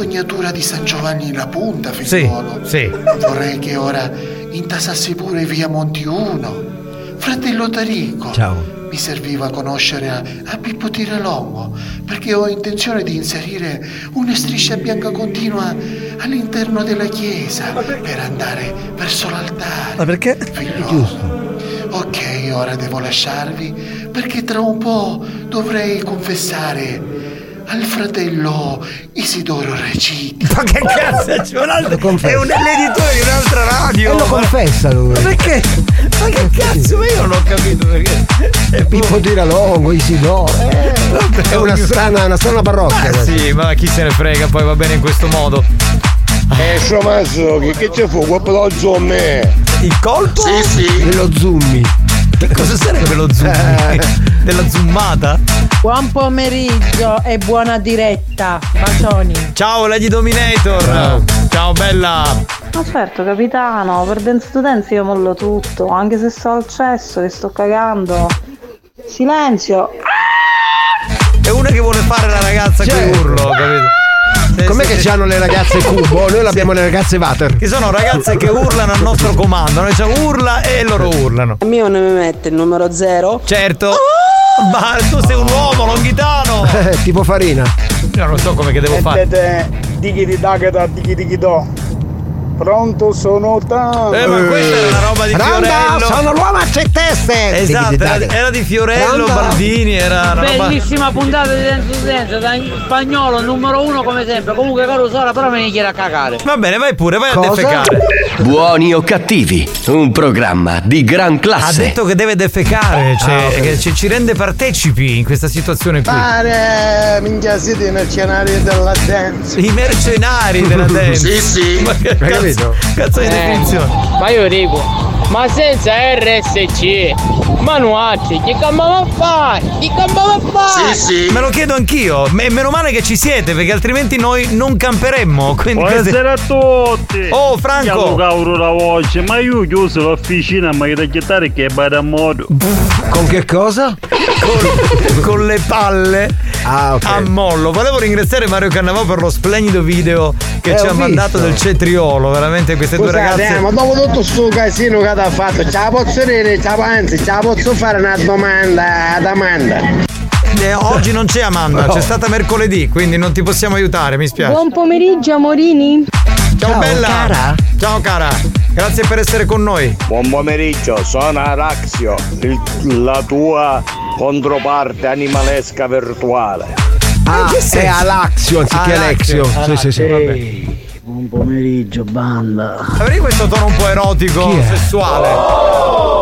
fognatura di San Giovanni la Punta, Sì, figliuolo. sì. Vorrei che ora intasassi pure via Monti 1. Fratello Tarico. Ciao. Mi serviva conoscere a, a Pippo Tiralongo perché ho intenzione di inserire una striscia bianca continua all'interno della chiesa per andare verso l'altare. Ma perché? Figliuolo. Ok, ora devo lasciarvi perché tra un po' dovrei confessare al fratello Isidoro Reciti. Ma che cazzo? C'è un altro. È un l'editore di un'altra radio. E lo confessa lui. Ma perché? Ma che cazzo? Ma io non ho capito perché. È Pippo Tiralongo, Isidoro. Eh, è una strana, una strana parrocchia. Ma questa. sì, ma chi se ne frega, poi va bene in questo modo. Eh, Somaso, che, che c'è fu? Quello lo zoom Il colpo? Sì, sì. Dello zoomi. Che cosa sarebbe lo zoom? Della zoomata? Buon pomeriggio e buona diretta. Bacioni. Ciao Lady Dominator! Ciao, bella! Ma certo, capitano, per Dance to Dance io mollo tutto, anche se sto al cesso, che sto cagando. Silenzio. È una che vuole fare la ragazza Certo. che urlo, capito? Com'è sì, che sì. hanno le ragazze cubo? Noi abbiamo le ragazze water. Che sono ragazze che urlano al nostro comando, noi diciamo urla e loro urlano. Il mio non mi mette il numero zero. Certo. Ma tu sei un uomo, longhitano! Tipo farina. Io non so come che devo fare. Dighi di dagata, dighi dighi do. Pronto sono tanto. Eh, ma questa era una roba di Randa, Fiorello. sono l'uomo a cetteste. Esatto, era, era di Fiorello, Randa. Baldini, era una roba. Bellissima puntata di Dance to Dance, da in spagnolo, numero uno come sempre. Comunque caro Sora, però me ne chiede a cagare. Va bene, vai pure, vai a Cosa? defecare. Buoni o cattivi, un programma di gran Ha classe. detto che deve defecare, cioè Ah, ok. che ci, ci rende partecipi in questa situazione qui. Pare, minchia siete i mercenari della dance. I mercenari della dance. Sì, sì. Ma che cazzo, capito? cazzo di definizione? Eh, Ma io dico, ma senza RSC, Manuacci, che cambava a fare? Che cambava a fare? Me lo chiedo anch'io. E meno male che ci siete, perché altrimenti noi non camperemmo. Quindi Buonasera a tutti. Oh, Franco. Io cavolo la voce, ma io chiuso l'officina, ma che da chittare che va da modo. Con che cosa? Con, con le palle Ah, ok. a mollo. Volevo ringraziare Mario Cannavò per lo splendido video che Eh, ci ha mandato visto. del cetriolo. Veramente queste due Scusate, ragazze. eh, ma dopo tutto sto casino che ti ha fatto, ce la posso dire, ce la- anzi, ce la posso fare una domanda. Eh, oggi non c'è Amanda, c'è stata mercoledì, quindi non ti possiamo aiutare, mi spiace. Buon pomeriggio, amorini. Ciao, bella! Ciao cara, grazie per essere con noi. Buon pomeriggio, sono Araxio, il- la tua controparte animalesca virtuale. Ah, è Alaxio anziché Alexio. Sì, sì, sì. vabbè. Buon pomeriggio, banda. Avrei questo tono un po' erotico, Chi è?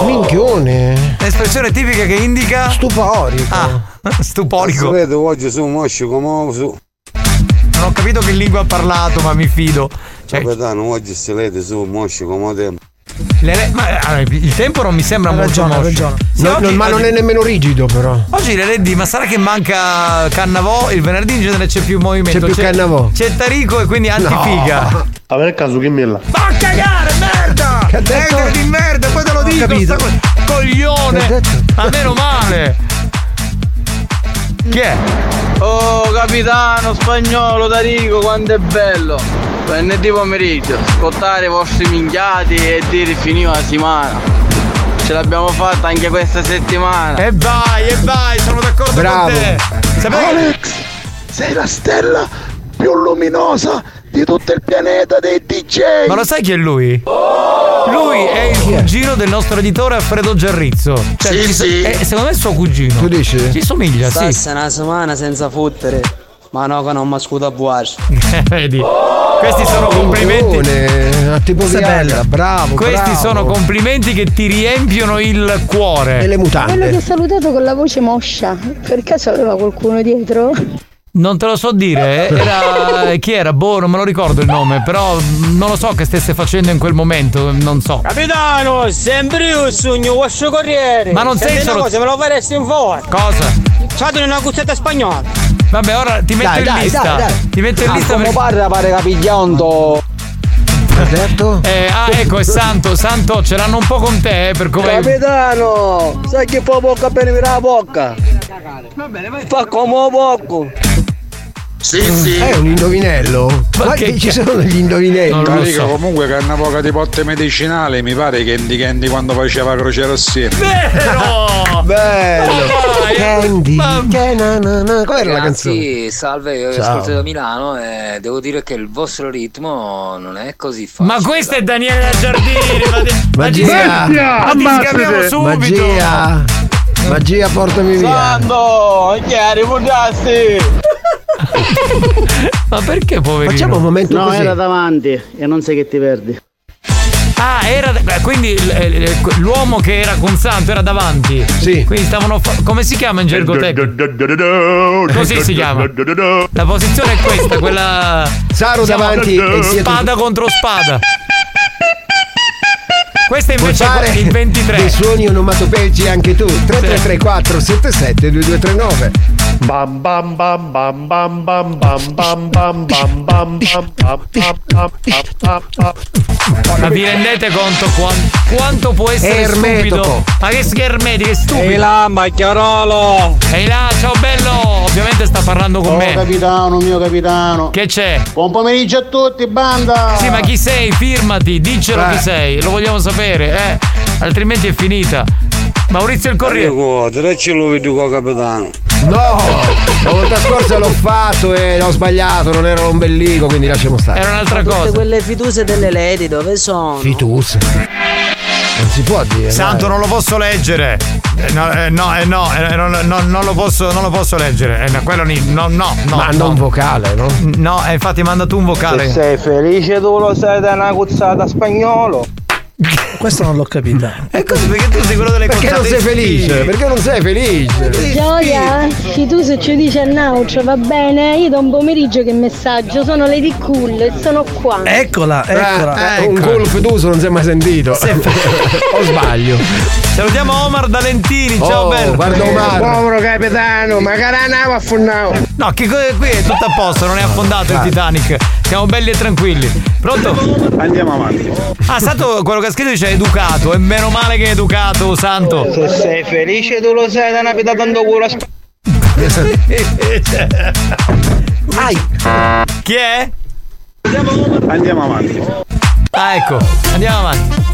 Minchione. L'espressione tipica che indica. Stuporico. Ah, stuporico. Vedo oggi su mosci come su. Non ho capito che lingua ha parlato, ma mi fido. Cioè, Capitano, oggi si lede su, mosci come tempo. le- le- ma, allora, il tempo non mi sembra Ha molto ragione, ha moscio. ragione. Sì, No, oggi- non- ma non oggi- è nemmeno rigido, però. Oggi le LED, ma sarà che manca Cannavò? Il venerdì in genere c'è più movimento. C'è più Cannavò. C'è Tarico e quindi antifiga. A ver caso che milla. Ma a cagare, merda! Che ha detto? Edere di merda, poi te lo dico, capito. sta coglione! Ma meno male! Chi è? Oh capitano spagnolo Tarico quanto è bello Venerdì pomeriggio Scottare i vostri minchiati e dire finiva la settimana Ce l'abbiamo fatta anche questa settimana E vai, e vai, sono d'accordo Bravo. con te! Sapevi- Alex, sei la stella più luminosa di tutto il pianeta dei DJ. Ma lo sai chi è lui? Lui è il cugino del nostro editore Alfredo Giarrizzo. Cioè, Sì, ci sì. è- secondo me è suo cugino. Tu dici? Ci somiglia, sì. Stassa una settimana senza fottere Ma no che non mi scudo a buarci Vedi? Questi sono complimenti. Minchione, a tipo bella. bravo. Questi bravo. sono complimenti che ti riempiono il cuore. E le Quello che mutande. ha salutato con la voce moscia, per caso aveva qualcuno dietro? Non te lo so dire, eh. era. chi era? Boh, non me lo ricordo il nome, però non lo so che stesse facendo in quel momento, non so. Capitano sempre io il sogno vostro corriere Ma non sei Senti una solo- cosa me lo faresti in fuori Cosa? Fatemi una cuzzetta spagnola Vabbè, ora ti metto Dai, in dai, lista. dai, dai. Ti metto in Ah, lista come perché- parla pare capigliando detto? Eh, ah, ecco, è Santo, Santo, ce l'hanno un po' con te, eh, per come. Capitano sai che fa bocca per mirare la bocca Fa come poco Sì, sì. È un indovinello? Ma che che ci sono degli indovinelli? Tarico, comunque che è una poca di botte medicinali mi pare che Andy Candy quando faceva Croce Rossina. Vero! Bello! Dai, Candy, ma- che na na na. Com'era la canzone? Ragazzi, salve, io Ciao. ascolto da Milano e devo dire che il vostro ritmo non è così facile. Ma questo è Daniele Giardini, ma, ti- ma ti- Magia! ma ti subito. Magia! Magia, portami via! Santo chiari pugliasti Ma perché poverino? Facciamo un momento No così. era davanti e non sai che ti perdi Ah, era. Quindi l- l- l'uomo che era con Santo era davanti. Sì. Quindi stavano. fa- come si chiama in gergo tecnico? Così si chiama. La posizione è questa, quella. Saro davanti Spada contro spada. Questo Puoi invece è il 23. dei suoni onomatopeici anche tu 3334 77 2239 Bam bam bam bam bam bam bam bam bam bam bam bam bam bam bam bam bam Ma vi rendete conto quan- quanto può essere Ermetico. stupido? Ma che schermeti, che stupido! Ehi là macchiarolo Ehi là, ciao bello! Ovviamente sta parlando con Oh me. capitano mio capitano Che c'è? Buon pomeriggio a tutti banda Sì, ma chi sei? Firmati, diccelo Eh. chi sei, lo vogliamo sapere, eh? Altrimenti è finita. Maurizio il Corriere. Direcci lo vedo con capitano. No, la volta scorsa l'ho fatto e ho sbagliato, non era un bellico, quindi lasciamo stare. Era un'altra Tutte cosa. quelle fiduse delle lady dove sono? Fitus. Non si può dire. Santo, dai. non lo posso leggere. Eh, no, eh, no, eh, no, eh, non, non- non lo posso, non lo posso leggere. Eh, no, quello lì, no, no, no. Manda no. un vocale, no? No, eh, infatti manda tu un vocale. sei felice tu lo sai da una cuzzata spagnolo Questo non l'ho capita. E così perché tu sei quello delle Perché non sei felice? Perché non sei felice? Gioia, se tu se ci dici a Naucio va bene, io da un pomeriggio che messaggio, sono Lady Cool e sono qua. Eccola, eccola. Eh, Un ecco. cool fiduso non si è mai sentito. o sbaglio? Salutiamo Omar Dalentini, ciao Oh, bello. guarda Omar. Povero capitano, magari andavo a Furnao. No, che qui è tutto a posto, non è affondato il Titanic. Siamo belli e tranquilli. Pronto? Andiamo avanti. Ah, Santo, quello che ha scritto dice educato. E meno male che è educato, Santo. Se sei felice tu lo sai da una vita tanto culo a sp- Chi è? Andiamo avanti. Ah, ecco, andiamo avanti.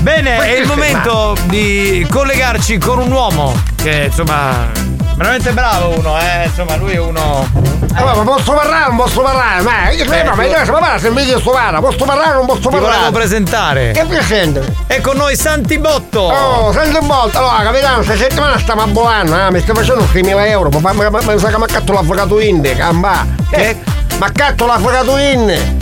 Bene, è il momento di collegarci con un uomo che insomma veramente bravo uno, eh, insomma lui è uno Eh, ma posso parlare? Non posso parlare? Ma io credo, ma io se parlare se mi chiesto parla. Posso parlare? Non posso ti volevo parlare? presentare. Che piacere. È con noi Santi Botto. Oh, volta, allora capitano, questa settimana stiamo a volando, eh? mi stai facendo 6.000 euro, ma mi sa che mi accatto l'avvocato in, camba. Che? Mi accatto l'avvocato in.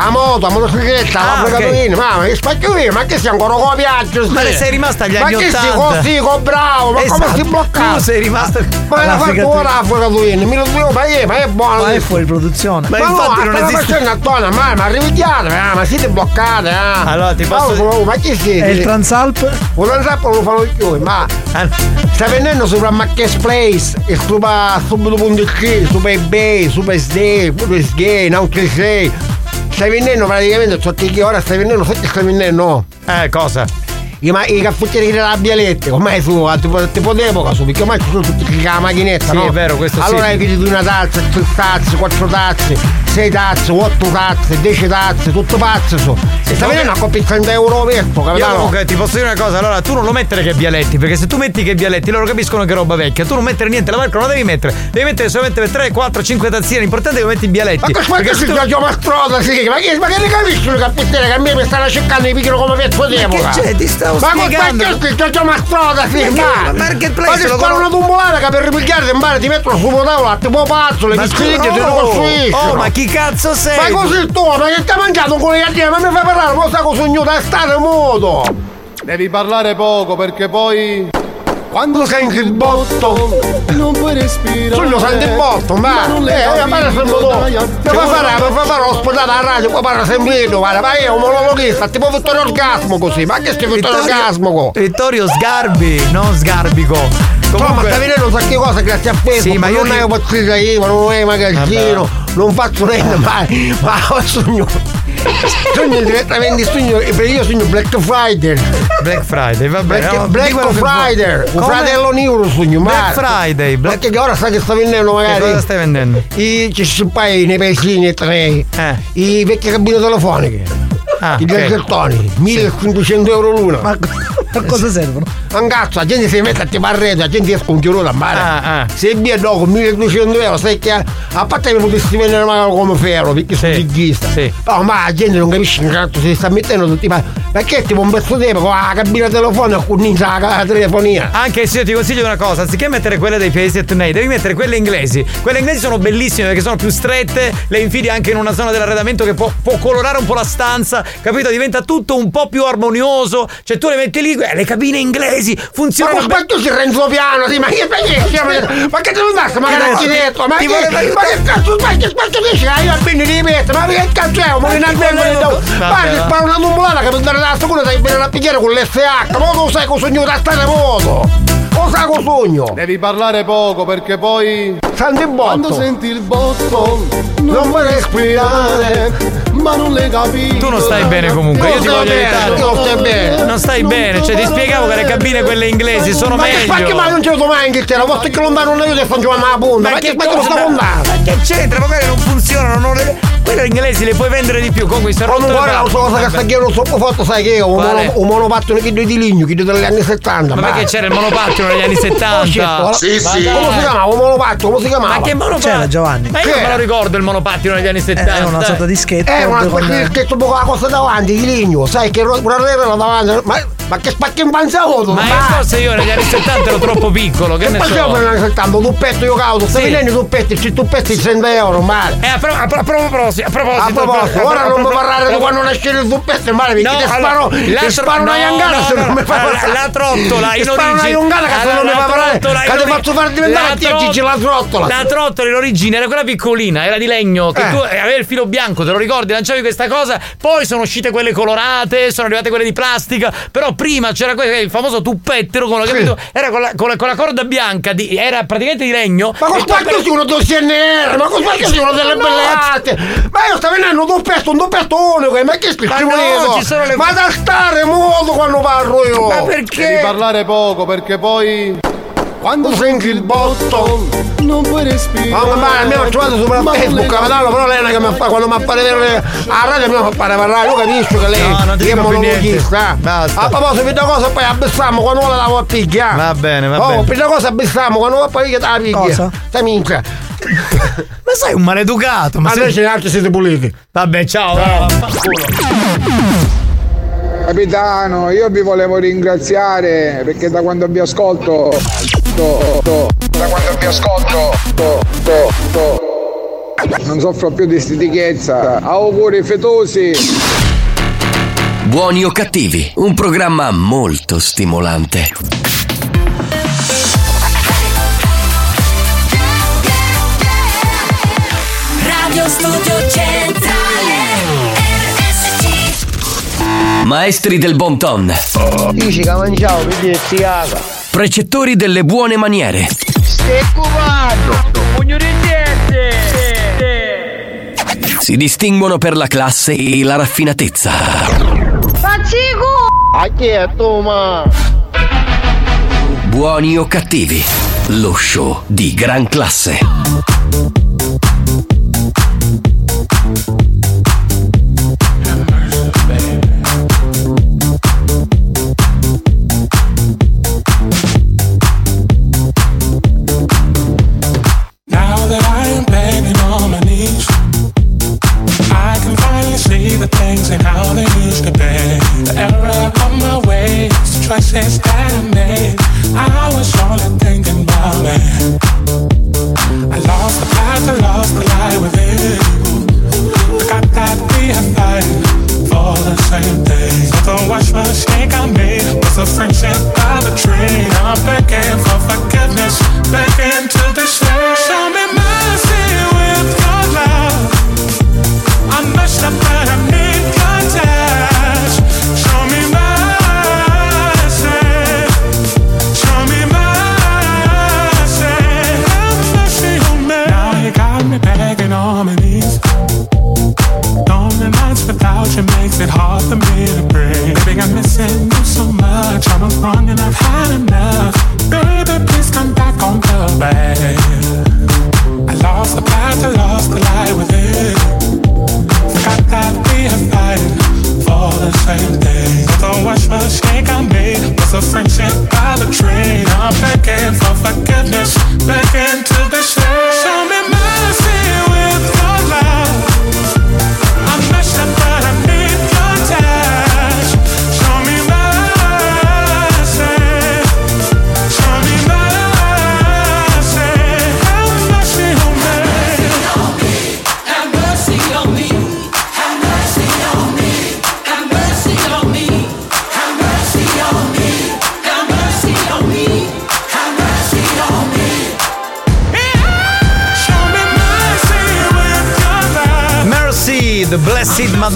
A la moto, la motocicletta, Ah, la ok. fregatorina, ma che spacchio ma che sei ancora con la viaggio? Ma ne sei rimasta agli anni Ma che sei 80? così, con bravo, ma come Esatto. si bloccato? Tu sei rimasto Ma l'ha fatto ora la fregatorina, mi lo dico, ma è, ma è buono. Ma è fuori produzione. Ma, no, sta facendo attorno, ma, ma arriviate, eh, ma siete bloccate, eh. Allora, ti posso- Ma, ma chi siete? E il Transalp? Il Transalp non lo fanno più, ma sta vendendo sopra Marketplace e sopra subito.it, sopra eBay, sopra SD, sopra SG, non che sei. Stai vendendo praticamente sotto che ora stai vendendo, sotto stai vendendo? Eh, cosa? I, ma, i caffettieri della Bialette, ormai su, a tipo, tipo d'epoca su, perché ormai sono tutti con la macchinetta, Sì, no? è vero, questo sì. allora hai finito una tazza, tre tazze, quattro tazze, sei tazze, otto tazze, dieci tazze, tutto pazzo su. E sta vedendo una coppia di 30 euro Io capitano? comunque ti posso dire una cosa, allora tu non lo mettere che Bialetti, perché se tu metti che Bialetti loro capiscono che roba vecchia, tu non mettere niente, la marca non la devi mettere, devi mettere solamente per 3, 4, 5 tazzine, l'importante è che metti Bialetti. Ma perché che si tu- faccio mastrosa, sì, ma che, ma che ne capisci le cappettere che a me mi stanno cercando di picchiano come pezzo d'epoca? che c'è? Ti stavo ma spiegando. Ma che faccio mastrosa, sì, Ma Marketplace Ma ti lo sparo una tumbolata che per ripigliarti in mare ti mettono su un tavolo, tipo pazzo, le biciclette, scusa, ti oh, ricostruiscono. oh, ma chi cazzo sei? Ma così tu, ma che ti ha mangiato con le galline? Ma mi fai parlare, ma sai cosa sogno da state modo? Devi parlare poco perché poi. Quando senti il botto Non puoi respirare Sogno senti il botto, ma non le eh, capisci, parla sempre tu dai, Mi fai fare, mi fai fare ospedale alla radio, poi parla sempre io, guarda, ma io un monologhista, tipo Vittorio Orgasmo così, ma che stai Vittorio Orgasmo? Vittorio Sgarbi, non Sgarbico. No, ma Comunque- sta venendo un sacco di cose grazie a Facebook, Sì, ma io non ti- è pazzita io, non è magazzino, non faccio niente, ma, ma sogno, sogno direttamente, sogno, perché io sogno Black Friday. Black Friday, va bene. Black, no, Black che Friday, un fratello nero sogno, Black Friday, Black- perché ora sai che sta vendendo magari Che cosa stai vendendo? I, ci sono poi nei paesini e tre i vecchie cabine telefoniche Ah, i ok. gadgettoni 1500 euro l'una ma a cosa servono? un cazzo la gente si mette a tipo a rete la gente esce un da mare Ah, se via dopo 1200 euro sai che a parte che potresti vendere magari come ferro perché sono righista no ma la gente non capisce che cazzo si sta mettendo tutti ma perché tipo un pezzo tempo con la cabina telefonica con la la telefonia Anche se io ti consiglio una cosa, anziché mettere quelle dei paesi etnei, devi mettere quelle inglesi. Quelle inglesi sono bellissime perché sono più strette, le infili anche in una zona dell'arredamento che può, può colorare un po' la stanza, capito? Diventa tutto un po' più armonioso. Cioè tu le metti lì, le cabine inglesi ma funzionano con quanto si renzo piano? Sì, ma che perché ma che lo dai ma che Ti cazzetto ma ti che ma che cazzo? ma che spazio dici che io bene di mettere ma che cazzo è? Ma volevo- devo Vabbè, ma va. sparo una tumbolata che per dare la seconda sai bene a picchiare con l'SH ma lo sai cosa sogno da stare modo lo sai cosa sogno Devi parlare poco perché poi. Senti il botto Quando senti il botto. non puoi respirare Ma non le capisci. Tu non stai bene comunque, io ti voglio aiutare. io non stai bene Non stai bene, cioè ti spiegavo che le cabine quelle inglesi sono ma che spacchi meglio. mai non ce lo mai in Inghilterra posto che lontano non io ti sto giocando alla punta ma che spacchi lo sta cosa- contando Ma che c'entra? Magari non funzionano, non le... quelle inglesi le puoi vendere di più. Comunque si è rotto Comunque una cosa che sta chiedendo troppo forte sai che è un, mono, un monopattino che di legno che degli anni 70 Ma perché c'era il monopattino negli anni 70? Sì, Ma sì. dai. Come si chiamava? Un monopattino, come si chiamava? Ma che monopattino? C'era Giovanni. Ma io non me lo ricordo il monopattino negli anni 70. È una dai. sorta di skate. Eh, una con- quella che un po' la cosa davanti di legno, sai che una rete davanti. Ma, ma che spacchi in panza auto? Ma che forse io negli anni 70 ero troppo piccolo, che ne Ma stiamo so. negli anni 70, tu petto io cauto, stai venendo tu petti, ci tu petti 100 euro, male. Eh, a, a, pro- a proposito, a proposito, A proposito, ora non mi parlare di quando nasce il zuppetto, male, perché ti sparo, ti sparo una iangata se non mi fai la, parlare. la trottola Ti in sparo una iangata che se non mi Allora, fai la parlare, che ti faccio far diventare la a te, Gigi, la trottola. La trottola in origine era quella piccolina, era di legno, che Eh. tu avevi il filo bianco, te lo ricordi, lanciavi questa cosa, poi sono uscite quelle colorate, sono arrivate quelle di plastica, però prima c'era il famoso tuppettero con la, capito? Era con la, con la- con la corda bianca, di- era praticamente di legno. Ma con tu spacchio si uno del CNR, ma con spacchio uno delle No, belle alte. Ma io sto venendo un doppetto, un doppetto unico, ma che scritto Ma no, ci sono le- Ma da stare modo quando parlo io. Ma Devi perché? parlare poco perché poi. Quando senti il botto non puoi respirare. Ma ma mi ha trovato sopra Facebook, capitano, però lei è una che mi fa quando mi fa vedere a radio mi fa fare parlare, io capisco che lei No, non ti è dico più niente. monologhista. Basta. A proposito una cosa poi abbessiamo quando la lavo a picchia. Va bene, va oh, bene. per una cosa abbessiamo quando poi che la picchia. Cosa? Sta minchia. Ma sei un maleducato, ma Ma sei... altri siete puliti. Vabbè, ciao. eh, vaffanculo. Capitano, io vi volevo ringraziare perché da quando vi ascolto. To- to- da quando vi ascolto. to- to- to- Non soffro più di stitichezza. Auguri fetosi. Buoni o cattivi, un programma molto stimolante. Radio Studio Centrale RSC Maestri del bon ton, Dici che mangiavo, vedi si caga. Precettori delle buone maniere, Stai cubando! Pugno di niente! si distinguono per la classe e la raffinatezza. Buoni o cattivi, lo show di gran classe.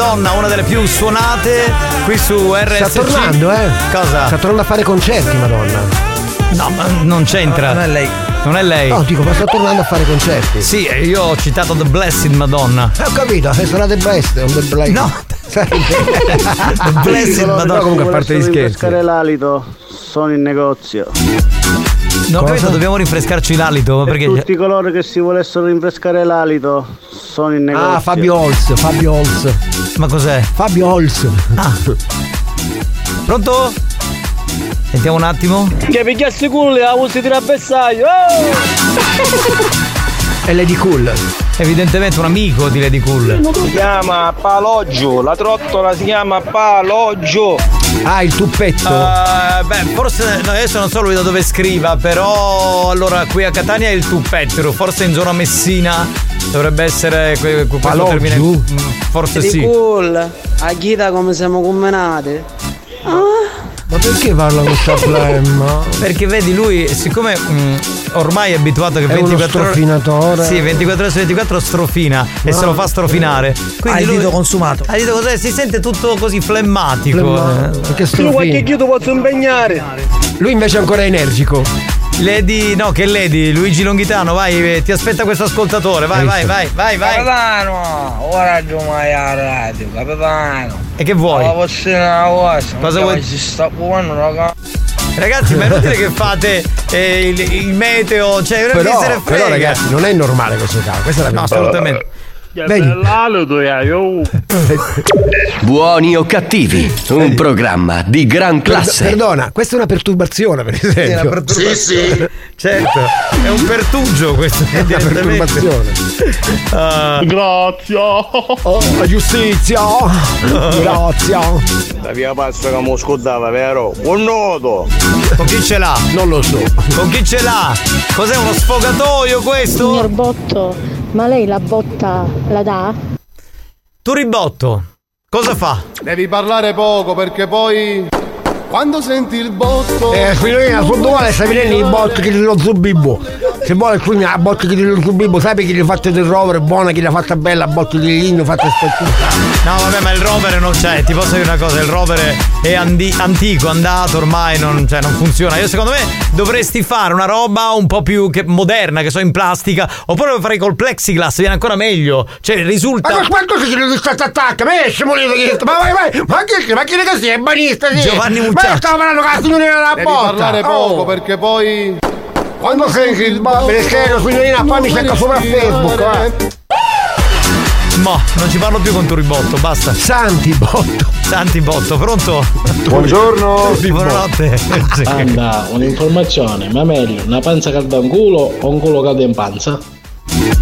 Madonna, una delle più suonate qui su RSC. Sta tornando, eh? Cosa? Sta tornando a fare concerti, Madonna. No, ma non c'entra. Non è lei. Non è lei. No, dico, ma sta tornando a fare concerti. Sì, io ho citato The Blessed Madonna. Eh, ho capito, è suonate best, è un bel blessed. No. Sai, The Blessed Madonna. comunque a parte gli scherzi. pescare l'alito, sono in negozio. No, ho capito, dobbiamo rinfrescarci l'alito Per perché tutti coloro che si volessero rinfrescare l'alito, sono in negozio. Ah, Fabio Ols, Fabio Ols. Ma cos'è? Fabio Ols. Ah. Pronto? Sentiamo un attimo. Che pigliassi culo la usi di rabessaio. E Lady Cool. Evidentemente un amico di Lady Cool. Si chiama Paloggio, la trottola si chiama Paloggio. Ah, il tuppetto. Eh, beh, forse no, adesso non so lui da dove scriva, però allora qui a Catania è il Tuppettero, forse in zona Messina dovrebbe essere que- que- questo termine. mm, Forse Di sì. cool, a Ghita come siamo combinati. Ma perché parla con sta flemma? Perché vedi lui, siccome mm, ormai è abituato che È uno 24 ore. strofinatore. Sì, 24 ore su 24 strofina e se lo fa strofinare. Quindi Ha il lui- dito consumato. Ha il dito cos'è? Si sente tutto così flemmatico. Flemma- eh. Perché Tu qualche strofino. chiudo posso impegnare. Lui invece è ancora energico. Lady, no, che Lady, Luigi Longhitano, vai, eh, ti aspetta questo ascoltatore, vai, vai, vai, vai, vai. Capitano, ora giù mai a radio, capitano. E che vuoi? La una cosa. Cosa vuoi? Si sta buono, raga. Ragazzi, ma è inutile che fate eh, il, il meteo, cioè, non Però, se ne frega. però ragazzi, non è normale questo caso. Questa è la No, mia assolutamente. Vedi? Io. Buoni o cattivi, un programma di gran classe. Perdona, questa è una perturbazione, per esempio. Sì, sì. Certo, è un pertugio questo. È una perturbazione. Ah, Grazie. Oh, la giustizia. Grazie. La via passa che mi scordava, vero? Un nodo. con chi ce l'ha? Non lo so. Con chi ce l'ha? Cos'è uno sfogatoio questo? Signor Botto, Ma lei la botta la dà? Turibotto, cosa fa? Devi parlare poco perché poi. Quando senti il botto. Eh, signorina, se vuole sta venendo i botti che lo zubibbo. Se vuole qui la botti che lo zubibbo, sai che gli ha fatto del rover, buona, che l'ha fatta bella, botti di legno, fatta spezzuta. No, vabbè, ma il rover non c'è. Ti posso dire una cosa: il rover è andi- antico, andato, ormai non, cioè, non funziona. Io, secondo me, dovresti fare una roba un po' più che- moderna, che so, in plastica. Oppure lo farei col plexiglass, viene ancora meglio. Cioè, risulta. Ma quanto si chiede sta attacca? Ma esce che ma vai vai, ma che ma che ne così è banista sì. Giovanni Ma Mucciacci. stavo parlando con la signorina della Devi botta. parlare poco Oh. perché poi. Quando senti il perché signorina poi mi cerca sopra Facebook, va. Mo, non ci parlo più con Turibotto, basta. Santi Botto. Santi Botto, pronto? Buongiorno. Buonanotte. Anda, un'informazione, ma meglio, una panza calda in culo o un culo caldo in panza?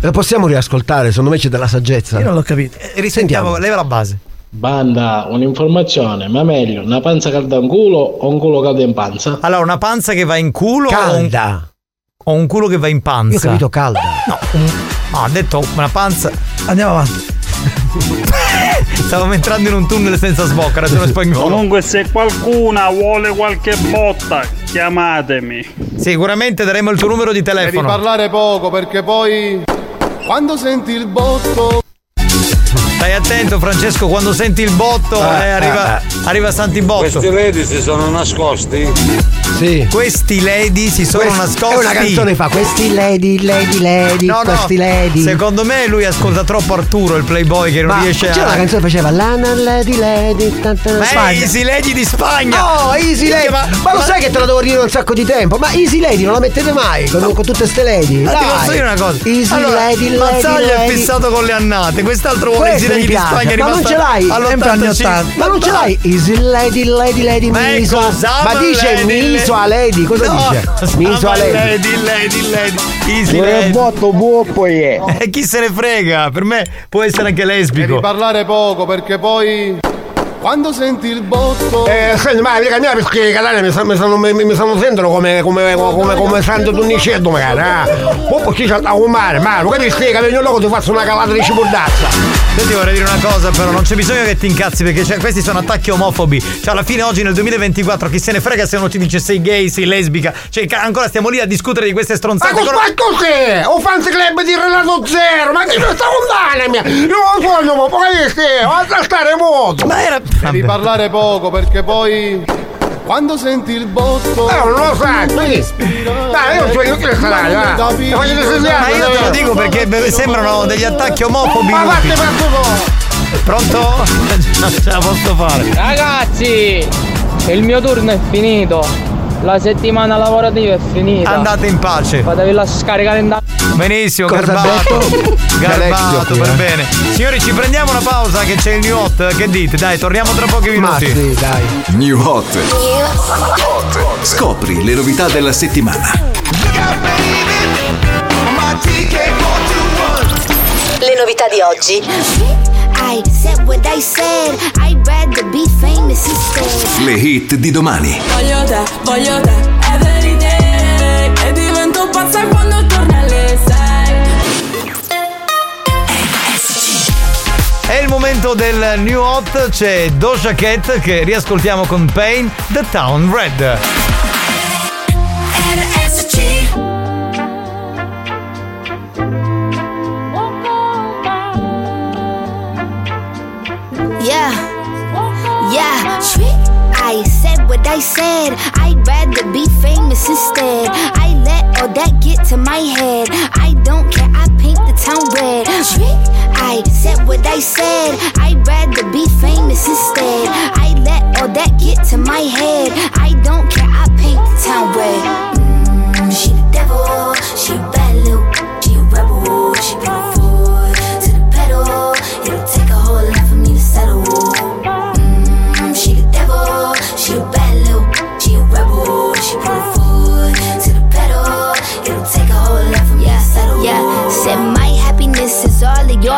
Lo possiamo riascoltare, secondo me c'è della saggezza. Io non l'ho capito. risentiamo, leva la base. Banda, un'informazione, ma meglio, una panza calda in culo o un culo caldo in panza? Allora, una panza che va in culo Calda. o un, o un culo che va in panza? Io ho capito calda. No, un- no, ha detto una panza. Andiamo avanti. Stavamo entrando in un tunnel senza sbocca, ragione spagnolo. Comunque se qualcuna vuole qualche botta, chiamatemi. Sicuramente daremo il tuo numero di Devi telefono. parlare poco perché poi. Quando senti il botto. Stai attento, Francesco, quando senti il botto, Eh, eh, arriva, eh, arriva Santi Botto. Questi lady si sono nascosti? Sì. Questi lady si sono Questi- nascosti. È una canzone fa questi lady, lady, lady, No, no, questi lady. Secondo me lui ascolta troppo Arturo, il playboy che non Ma riesce c'era a. una canzone che faceva Lana Lady Lady tanta Ma è Spagna. Easy Lady di Spagna! Oh, Easy Lady! Ma- Ma, lo sai che te la devo dire un sacco di tempo? Ma Easy Lady non la mettete mai con, con tutte ste lady? Ma ti Dai. posso dire una cosa? Easy allora, Lady, Lady, Mazzaglia è Lady. fissato con le annate, quest'altro vuole Easy Lady mi di piace, ma non ce l'hai? Sempre anni all'85. 80. Ma non ce l'hai? Easy Lady, Lady, Lady, ecco. Summer Ma dice Lady, Misoa Lady, cosa dice? Misoa Summer Lady. Lady, Lady, Lady, Easy Lady. botto buo poi è. E chi se ne frega? Per me può essere anche Devi lesbico. parlare poco perché poi. Quando senti il botto. Eh, senti, ma mica mia perché i catalani mi, stanno- mi, stanno- mi, mi stanno sentono come, come, come, come Santo Tunnicetto magari, eh? Poi poi ci c'è da fumare, ma lo capisci che ogni loco ti faccio una calata di cipordazza. Io ti vorrei dire una cosa, però non c'è bisogno che ti incazzi perché cioè, questi sono attacchi omofobi. Cioè, alla fine oggi nel 2024 chi se ne frega se uno ci dice sei gay, sei lesbica. Cioè, ancora stiamo lì a discutere di queste Ma stronzate. cos- Ancora- ma cos'è? O fans club di Renato Zero? Ma che sta lontana mia? Io non voglio, ma poi capisci? Vado a stare moto. Ma era. Devi parlare poco perché poi. Quando senti il botto. Eh, non lo sai, quindi. Dai, io non so che sarai. Voglio Ma io te lo dico perché beh, sembrano degli attacchi omofobi. Ma fate tu. Pronto? Non ce la posso fare. Ragazzi, il mio turno è finito. La settimana lavorativa è finita. Andate in pace. Fatevi la scaricare in Benissimo, Cosa ha garbato. Garbato, per eh. bene. Signori, ci prendiamo una pausa che c'è il new hot. Che dite? Dai, torniamo tra pochi Ma minuti. sì, dai. New Hot. Scopri le novità della settimana. Le novità di oggi. I said what I said. I'd rather be famous instead. Le hit di domani. Voglio te, voglio te, every day E divento pazza quando torni alle sei È il momento del new hot. C'è Doja Cat che riascoltiamo con Pain, The Town Red. What I said. I'd rather be famous instead. I let all that get to my head. I don't care. I paint the town red. I said what I said. I'd rather be famous instead. I let all that get to my head. I don't care. I paint the town red. Mm, she the devil. She bad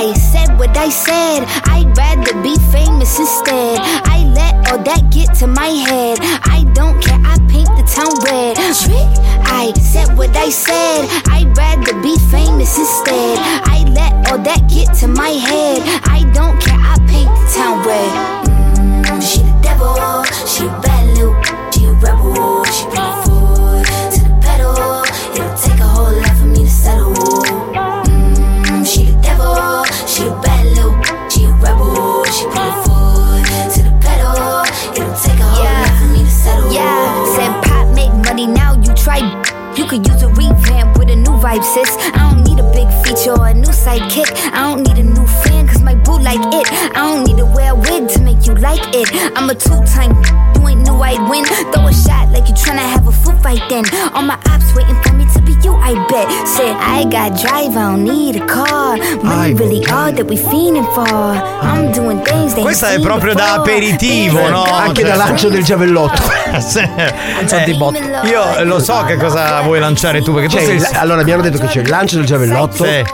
I said what I said. I'd rather be famous instead. I let all that get to my head. I don't care. I paint the town red. Trick. I said what I said. I'd rather be famous instead. I let all that get to my head. I don't care. I paint the town red. Mm, she the devil. She could use a revamp with a new vibe, sis. I don't need a big feature or a new sidekick. I don't need a new fan, cause my boo like it. I don't need to wear a wig to make you like it. I'm a two-time. You ain't knew I'd win. Throw a shot like you tryna have a foot fight then. All my ops waiting for me to be you, I bet. Said I got drive, I don't need a car. Money really all that we fiending for. I'm doing things they Questa è proprio da aperitivo, no? Anche da lancio del giavellotto. Sì. Eh, io lo so che cosa vuoi lanciare tu, perché tu sei. il- allora abbiamo detto che c'è il lancio del giavellotto, Sì.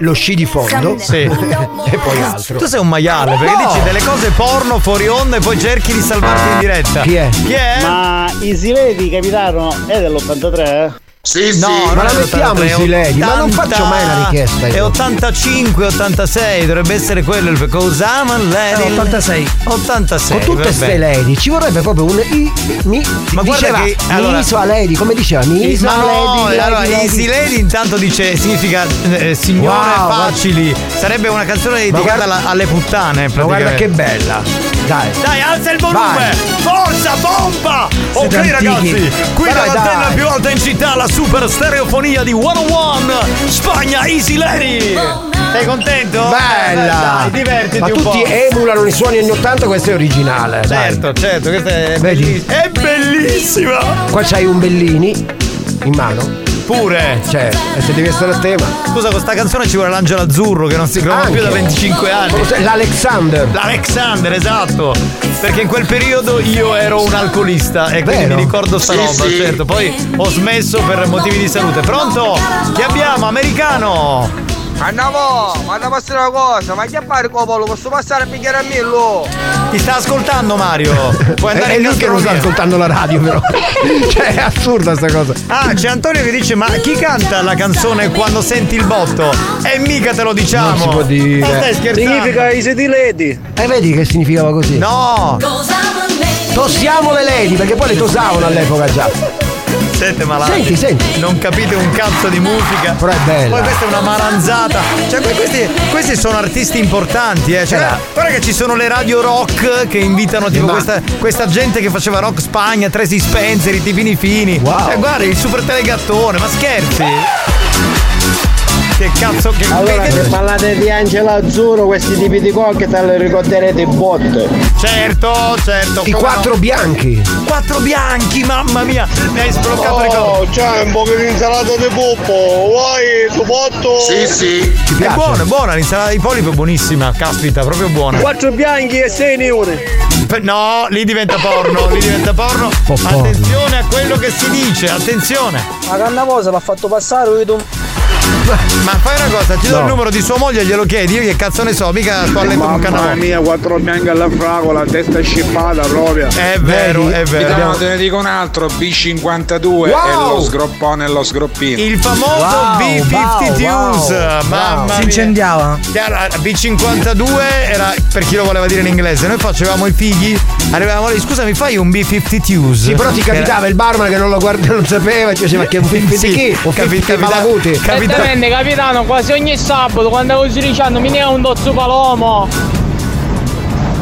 lo sci di fondo Sì. e poi altro. Tu sei un maiale, perché No. dici delle cose porno fuori onda e poi cerchi di salvarti in diretta. Chi è? Chi è? Ma i Sileti, capitano, è dell'83? Sì, No, no, ma la è mettiamo 83, i siledi, ma non 80, faccio mai una richiesta È io. 85, 86, dovrebbe essere quello il Cause I'm a lady. Eh, 86. 86. Con tutte vabbè. ste lady ci vorrebbe proprio un i, mi, Ma guarda diceva, che- allora- Miso lady, come diceva? Miso Ma no, lady, allora, lady. Easy Lady intanto dice significa eh, signore Wow, facili. Sarebbe una canzone dedicata guarda- alla- alle puttane. Ma guarda che bella. Dai. Dai, alza il volume! Vai. Forza, bomba! Ok, ragazzi, qui dai. più alta in città, la super stereofonia di 101 Spagna Easy Lady! Sei contento? Bella! Dai, divertiti Ma un tutti po'. emulano i suoni anni 80, questo è originale. dai. Certo, certo, questa è Vedi? bellissima. È bellissima! Qua c'hai un Bellini in mano. Pure! Cioè, e se devi essere a tema. Scusa, con sta canzone ci vuole l'angelo azzurro che non si trova più da 25 anni. L'Alexander. L'Alexander, esatto. Perché in quel periodo io ero un alcolista e quindi Vero? mi ricordo sta Sì, roba, sì. certo. Poi ho smesso per motivi di salute. Pronto? Chi abbiamo? Americano! Andiamo, ma da passare una cosa, ma che fare copolo? Posso passare a picchiare a Millo? Ti sta ascoltando Mario? Puoi andare è in lui che non sta ascoltando la radio, però. cioè, è assurda sta cosa. Ah, c'è Antonio che dice: Ma chi canta la canzone quando senti il botto? E mica te lo diciamo. Non si può dire. Ma stai scherzando? Significa i sedi lady. E vedi che significava così? No! Tossiamo le lady, perché poi le tosavano all'epoca già. Siete malati. Senti, senti. Non capite un cazzo di musica. Però è bella. Poi questa è una maranzata. Cioè, que- questi, questi sono artisti importanti, eh. Cioè, guarda che ci sono le radio rock che invitano tipo Ma- questa, questa gente che faceva rock Spagna, Tracy Spencer, i Tipini Fini. Wow. Cioè, guarda, il super telegattone, ma scherzi? Che cazzo che. Allora, se parlate di Angelo Azzurro, questi tipi di cocktail ricorderete botte. Certo, certo. I quattro no. bianchi. Quattro bianchi, mamma mia! Mi hai sbloccato le cose. Oh, c'è un po' di insalata di puppo. Vuoi tu botto? Sì, sì. Ci È piace? buona, è buona, l'insalata di polipo è buonissima, caspita, proprio buona. Quattro bianchi e sei neone. No, lì diventa porno, lì diventa porno. Po' porno. Attenzione a quello che si dice, attenzione. Ma canna cosa l'ha fatto passare vedo Ma fai una cosa, ti do No. il numero di sua moglie e glielo chiedi, io che cazzo ne so, mica sto a letto con Mamma cannavò. mia, quattro bianchi alla fragola, testa scippata proprio. È vero, Vedi? è vero. Capitano, te ne dico un altro, B52 è Wow! lo sgroppone e lo sgroppino. Il famoso Wow, B52 wow, wow. mamma Wow. Si mia. incendiava. Chiaro, B52 era per chi lo voleva dire in inglese, noi facevamo i fighi, arrivavamo lì, scusa mi fai un B52? Sì, però ti capitava il barman che non lo guarda, non sapeva, ci diceva che un film di chi? Un film di Malaguti. capita- Esattamente, capitano, quasi ogni sabato quando così dicendo mi ne un dozzo palomo.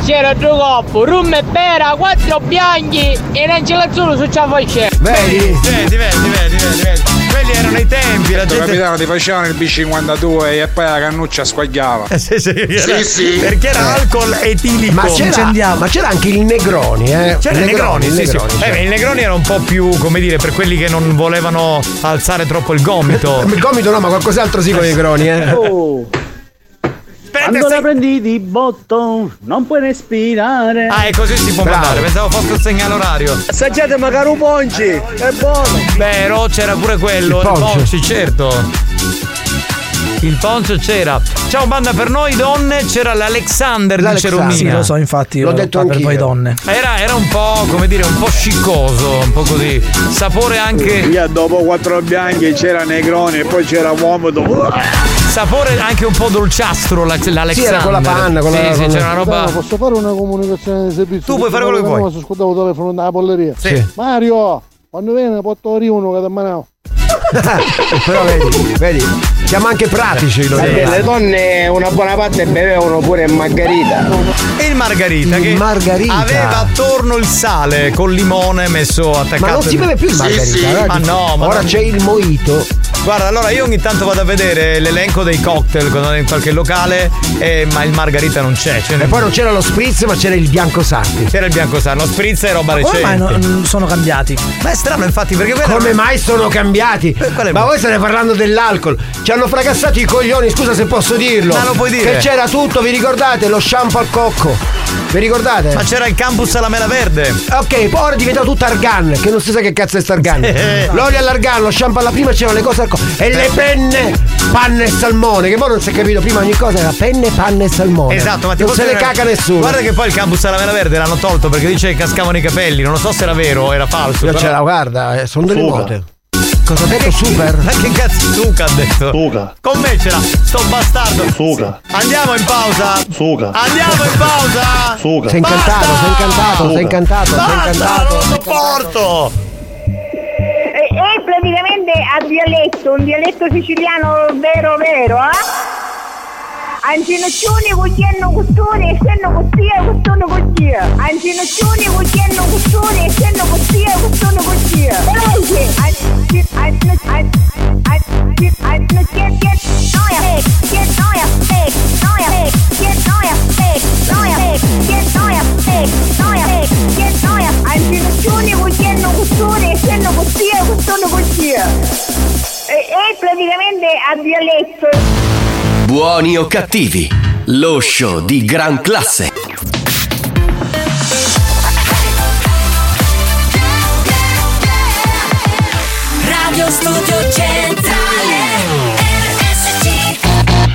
C'era due coppo, rum e pera, quattro bianchi e un angelo azzurro su ciò faccia. Vedi? Vedi, vedi, vedi, vedi. Quelli erano i tempi. La gente... capitano ti facevano il B52 e poi la cannuccia squagliava. Eh, sì, sì, era- Sì, sì. Perché era alcol etilico. Ma c'era, ma c'era anche il Negroni, eh. C'era il Negroni, il sì, sì. Negroni, Eh, c'era. beh, il Negroni era un po' più, come dire, per quelli che non volevano alzare troppo il gomito. Il gomito no, ma qualcos'altro sì con i Negroni, eh. Oh. Quando la prendi di botto, non puoi respirare. Ah, e così si può Bravo. mandare. Pensavo fosse il segnale orario. Assaggiate magari un ponci, è buono. Vero, c'era pure quello. Il poncio, certo. Il poncio c'era. Ciao banda per noi donne, c'era l'Alexander di L'Alexander. Ceromina. Sì, lo so, infatti, L'ho detto per anch'io. voi donne. Era, era un po', come dire, un po' sciccoso, un po' così. Sapore anche. Io dopo quattro bianchi c'era Negroni e poi c'era vomito. Sapore anche un po' dolciastro la- l'Alexander. Sì, era con la panna, con sì, la- Sì, con- c'era una roba. Posso fare una comunicazione di servizio? Tu puoi fare quello che vuoi. Mi ascoltavo il telefono dalla polleria. Sì. Mario, quando viene porto arrivo uno che da manavo. Però vedi, vedi, siamo anche pratici noi. Perché le donne una buona parte bevevano pure margarita. E il margarita Il che margarita. aveva attorno il sale col limone messo attaccato. Ma non si beve più il margarita, eh? Ma no, ma ora non- c'è il mojito. Guarda, allora io ogni tanto vado a vedere l'elenco dei cocktail quando vado in qualche locale, eh, ma il margarita non c'è. Cioè, E poi non c'era lo spritz, ma c'era il bianco sarti. C'era il bianco sardo, lo spritz è roba Come recente. mai non sono cambiati? Ma è strano infatti perché Come mai sono cambiati? è- Ma voi state parlando dell'alcol? Ci hanno fracassato i coglioni, scusa se posso dirlo. Ma lo puoi dire? Che c'era tutto, vi ricordate? Lo shampoo al cocco. Vi ricordate? Ma c'era il campus alla mela verde. Ok, poi ora è diventato tutto argan, che non si sa che cazzo è sta argan. L'olio all'argan, lo shampoo alla prima c'erano le cose al cocco. E le penne, panna e salmone, che poi non si è capito prima ogni cosa era penne, panna e salmone. Esatto, ma ti non se ne caga nessuno. Guarda che poi il campus alla mela verde l'hanno tolto perché dice che cascavano i capelli. Non lo so se era vero o era falso. Io però- c'era, guarda, eh, sono delle Fuga. note. Cosa ha detto super? Ma che cazzo Suca ha detto? Suca. Con me c'era sto bastardo. Suca. Andiamo in pausa. Suca. Andiamo in pausa. Suca. Sei incantato, sei incantato, sei incantato, sei incantato. non lo sopporto. È, è praticamente a dialetto, un dialetto siciliano vero vero, eh? Ancinoccioni cucchiano custone, essendo costia, custone costia. Ancinoccioni cucchiano custone, essendo costia, custone costia. Veloce! Ancinoccioni cucchiano custone, essendo costia, custone costia. È è praticamente a dialetto. Buoni o cattivi, lo show di gran classe. Radio Studio Centrale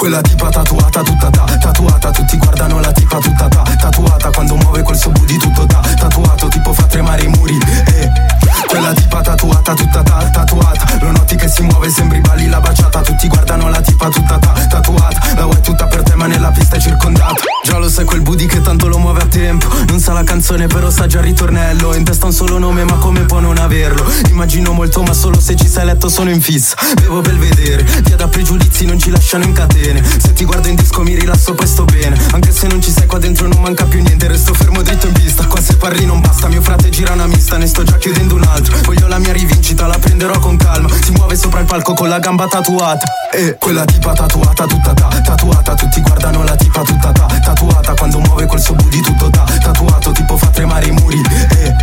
Quella tipa tatuata tutta ta, tatuata, tutti guardano la tipa tutta ta, tatuata. Quando muove quel suo booty tutto ta, tatuato tipo fa tremare i muri, eh. Quella tipa tatuata tutta ta, tatuata, lo noti che si muove, sembri balli la baciata, tutti guardano la tipa tutta ta, tatuata, la vuoi tutta per te ma nella pista è circondata. Già lo sai quel booty che tanto lo muove a tempo, non sa la canzone però sa già il ritornello, in testa un solo nome ma come può non averlo? Immagino molto ma solo se ci sei letto sono in fissa, bevo per vedere, via da pregiudizi non ci lasciano in catene, se ti guardo in disco mi rilasso poi sto bene, anche se non ci sei qua dentro non manca più niente, resto fermo dritto in pista, qua se parli non basta, mio frate gira una mista, ne sto già chiudendo un altro, voglio la mia rivincita, la prenderò con calma, si muove sopra il palco con la gamba tatuata, e quella tipa tatuata tutta ta, tatuata, tutti guardano la tipa tutta ta, tatuata, quando muove quel suo booty tutto ta, tatuato, tipo fa tremare i muri, e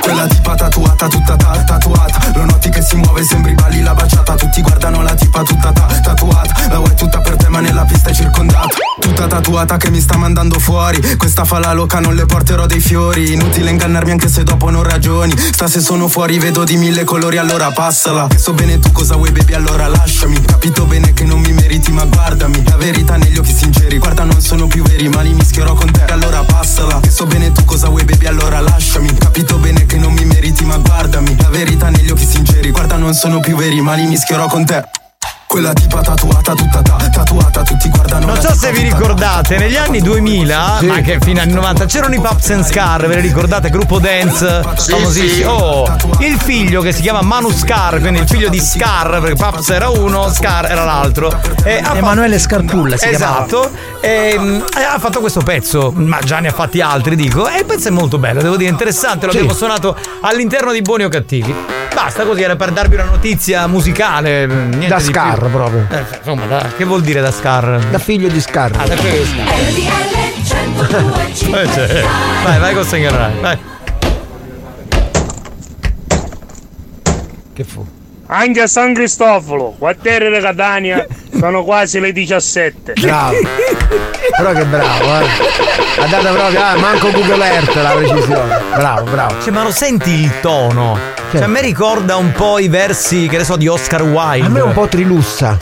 quella tipa tatuata tutta ta, tatuata, lo noti che si muove, sembri balli la baciata, tutti guardano la tipa tutta ta, tatuata, la vuoi tutta per ma nella pista è circondata, tutta tatuata che mi sta mandando fuori, questa fa la loca non le porterò dei fiori, inutile ingannarmi anche se dopo non ragioni, sta se sono fuori vedo di mille colori allora passala, so bene tu cosa vuoi baby allora lasciami, capito bene che non mi meriti ma guardami, la verità negli occhi sinceri, guarda non sono più veri ma li mischierò con te, allora passala, so bene tu cosa vuoi baby allora lasciami, capito bene che non mi meriti ma guardami, la verità negli occhi sinceri, guarda non sono più veri ma li mischierò con te. Quella tipa tatuata tutta ta, tatuata, tutti guardano Non so se vi ricordate, negli anni 2000, Sì. ma anche fino anni 90, c'erano i Pups and Scar, ve li ricordate? Gruppo dance Sì, famosissimo. sì. Oh, il figlio che si chiama Manu Scar, quindi il figlio di Scar, perché Pups era uno, Scar era l'altro. E Emanuele Scarpulla si Esatto, e, ha fatto questo pezzo, ma già ne ha fatti altri, dico. E il pezzo è molto bello, devo dire, interessante. Lo Sì. abbiamo suonato all'interno di Buoni o Cattivi. Basta così, era per darvi una notizia musicale. Niente Da di Scar proprio. Eh, insomma, da- che vuol dire da Scar? Da figlio di Scar. Ah, da questo. Eh, cioè, vai, vai con Sengarai, vai. Che fu? Anche a San Cristoforo, quartiere di Catania, sono quasi le 17. Bravo. Però che bravo, eh. Ha dato proprio, ah, manco Google Earth la precisione. Bravo, bravo. Cioè, ma lo senti il tono? Cioè, a me ricorda un po' i versi, che ne so, di Oscar Wilde. A me è un po' trilussa.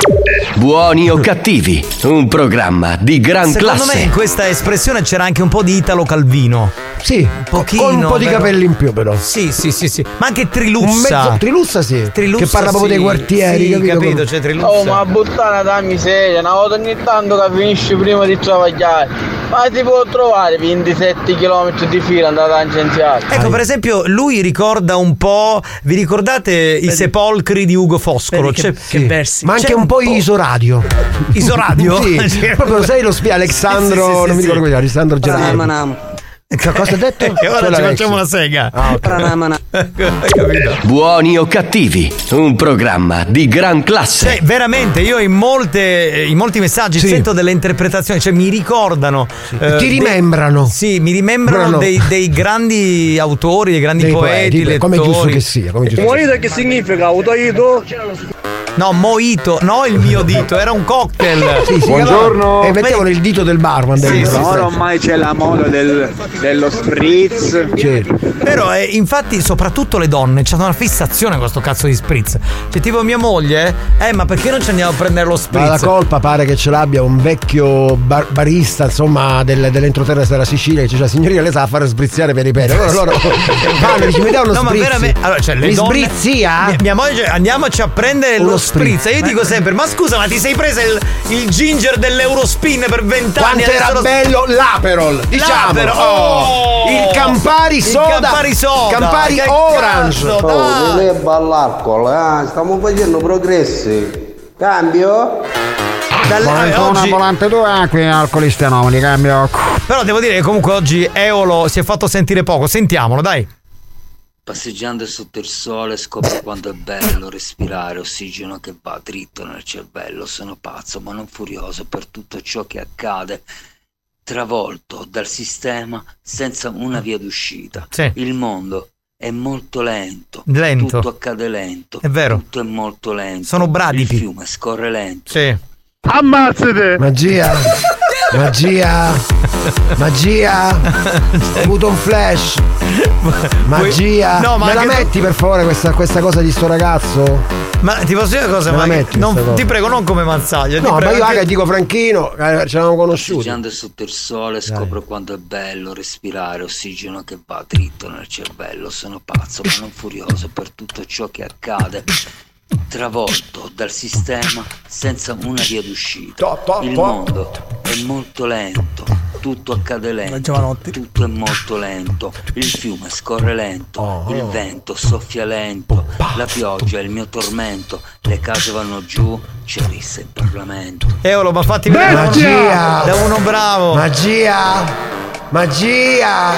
Buoni o cattivi, un programma di gran Secondo classe. me in questa espressione c'era anche un po' di Italo Calvino. Sì, un pochino. con un po' di però- capelli in più però. Sì, sì, sì, sì. Ma anche Trilussa. Un mezzo trilussa sì. Trilussa, che parla proprio sì. dei quartieri, Sì, capito? capito, Come- c'è Trilussa. Oh, ma buttare da miseria, una volta ogni tanto che finisci prima di travagliare. Ma ti può trovare 27 km di fila andata tangenziale. Ecco, per esempio, lui ricorda un po'. Vi ricordate i sepolcri di Ugo Foscolo? Vedi che- che versi. Ma anche C'è un po' Isoradio. Isoradio? sì, proprio sai lo spia Alessandro, Sì, sì, sì, non mi ricordo come si chiama, Alessandro Gerardi. Che cosa ha detto? E ora ci facciamo una sega. Ah? Buoni o cattivi, un programma di gran classe. Cioè, veramente, io in, molte, in molti messaggi sento delle interpretazioni, cioè mi ricordano. eh, Ti dei- rimembrano. sì, mi rimembrano Brano. dei, dei grandi autori, dei grandi Dei poeti, poeti, come è lettori. giusto che sia, come giusto che Morita che significa? Autoito? No, Moito, no il mio dito, era un cocktail. Sì, si chiamava- E mettevano il dito del barman. Sì, sì, no, sì. ormai c'è la moda del- dello spritz. Però eh, infatti soprattutto le donne hanno una fissazione con questo cazzo di spritz. Cioè tipo mia moglie, eh ma perché non ci andiamo a prendere lo Ma la spritz? colpa pare che ce l'abbia un vecchio bar- barista, insomma, del- dell'entroterra della Sicilia, che dice la signorina lei sa fare sbriziare per i peli. Allora loro vanno dice mi dà uno No, ma spritz. veramente, allora, cioè, le mi donne- sbrizzia? Mia, mia moglie dice, andiamoci a prendere Uno lo spritz. Spritz. Io dico sempre, ma scusa, ma ti sei presa il, il ginger dell'Eurospin per vent'anni? Quanto era lo- bello l'Aperol, diciamo. L'Aperol, oh, il Campari Il Soda. Campari Soda, Campari che Orange. cazzo, Oh, lei all'alcol, eh? stiamo facendo progressi. Cambio? Dalle- eh, oggi- volante due acqui alcolisti anomali, cambio. Però devo dire che comunque oggi Eolo si è fatto sentire poco. Sentiamolo, dai. Passeggiando sotto il sole scopro quanto è bello respirare ossigeno che va dritto nel cervello. Sono pazzo ma non furioso per tutto ciò che accade. Travolto dal sistema senza una via d'uscita. Sì. Il mondo è molto lento. Lento. Tutto accade lento. È vero. Tutto è molto lento. Sono bradipi. Il fiume scorre lento. Sì. Ammazzate! Magia. Magia. Magia. Ho avuto un flash. Magia. No, ma Me la anche tu- metti per favore questa, questa cosa di sto ragazzo? Ma ti posso dire una cosa? Me la Ma metti non- cosa? ti prego, non come Mazzaglia. ti No, ma prego, io anche- dico Franchino, eh, ce l'avevamo conosciuti. Passeggiando sotto il sole scopro quanto è bello respirare ossigeno che va dritto nel cervello. Sono pazzo ma non furioso per tutto ciò che accade. Travolto dal sistema senza una via d'uscita. Il mondo è molto lento. Tutto accade lento. Tutto è molto lento. Il fiume scorre lento. Il vento soffia lento. La pioggia è il mio tormento. Le case vanno giù. C'è rissa in Parlamento. Eolo, ma fatti vedere Magia. da uno bravo. Magia. Magia.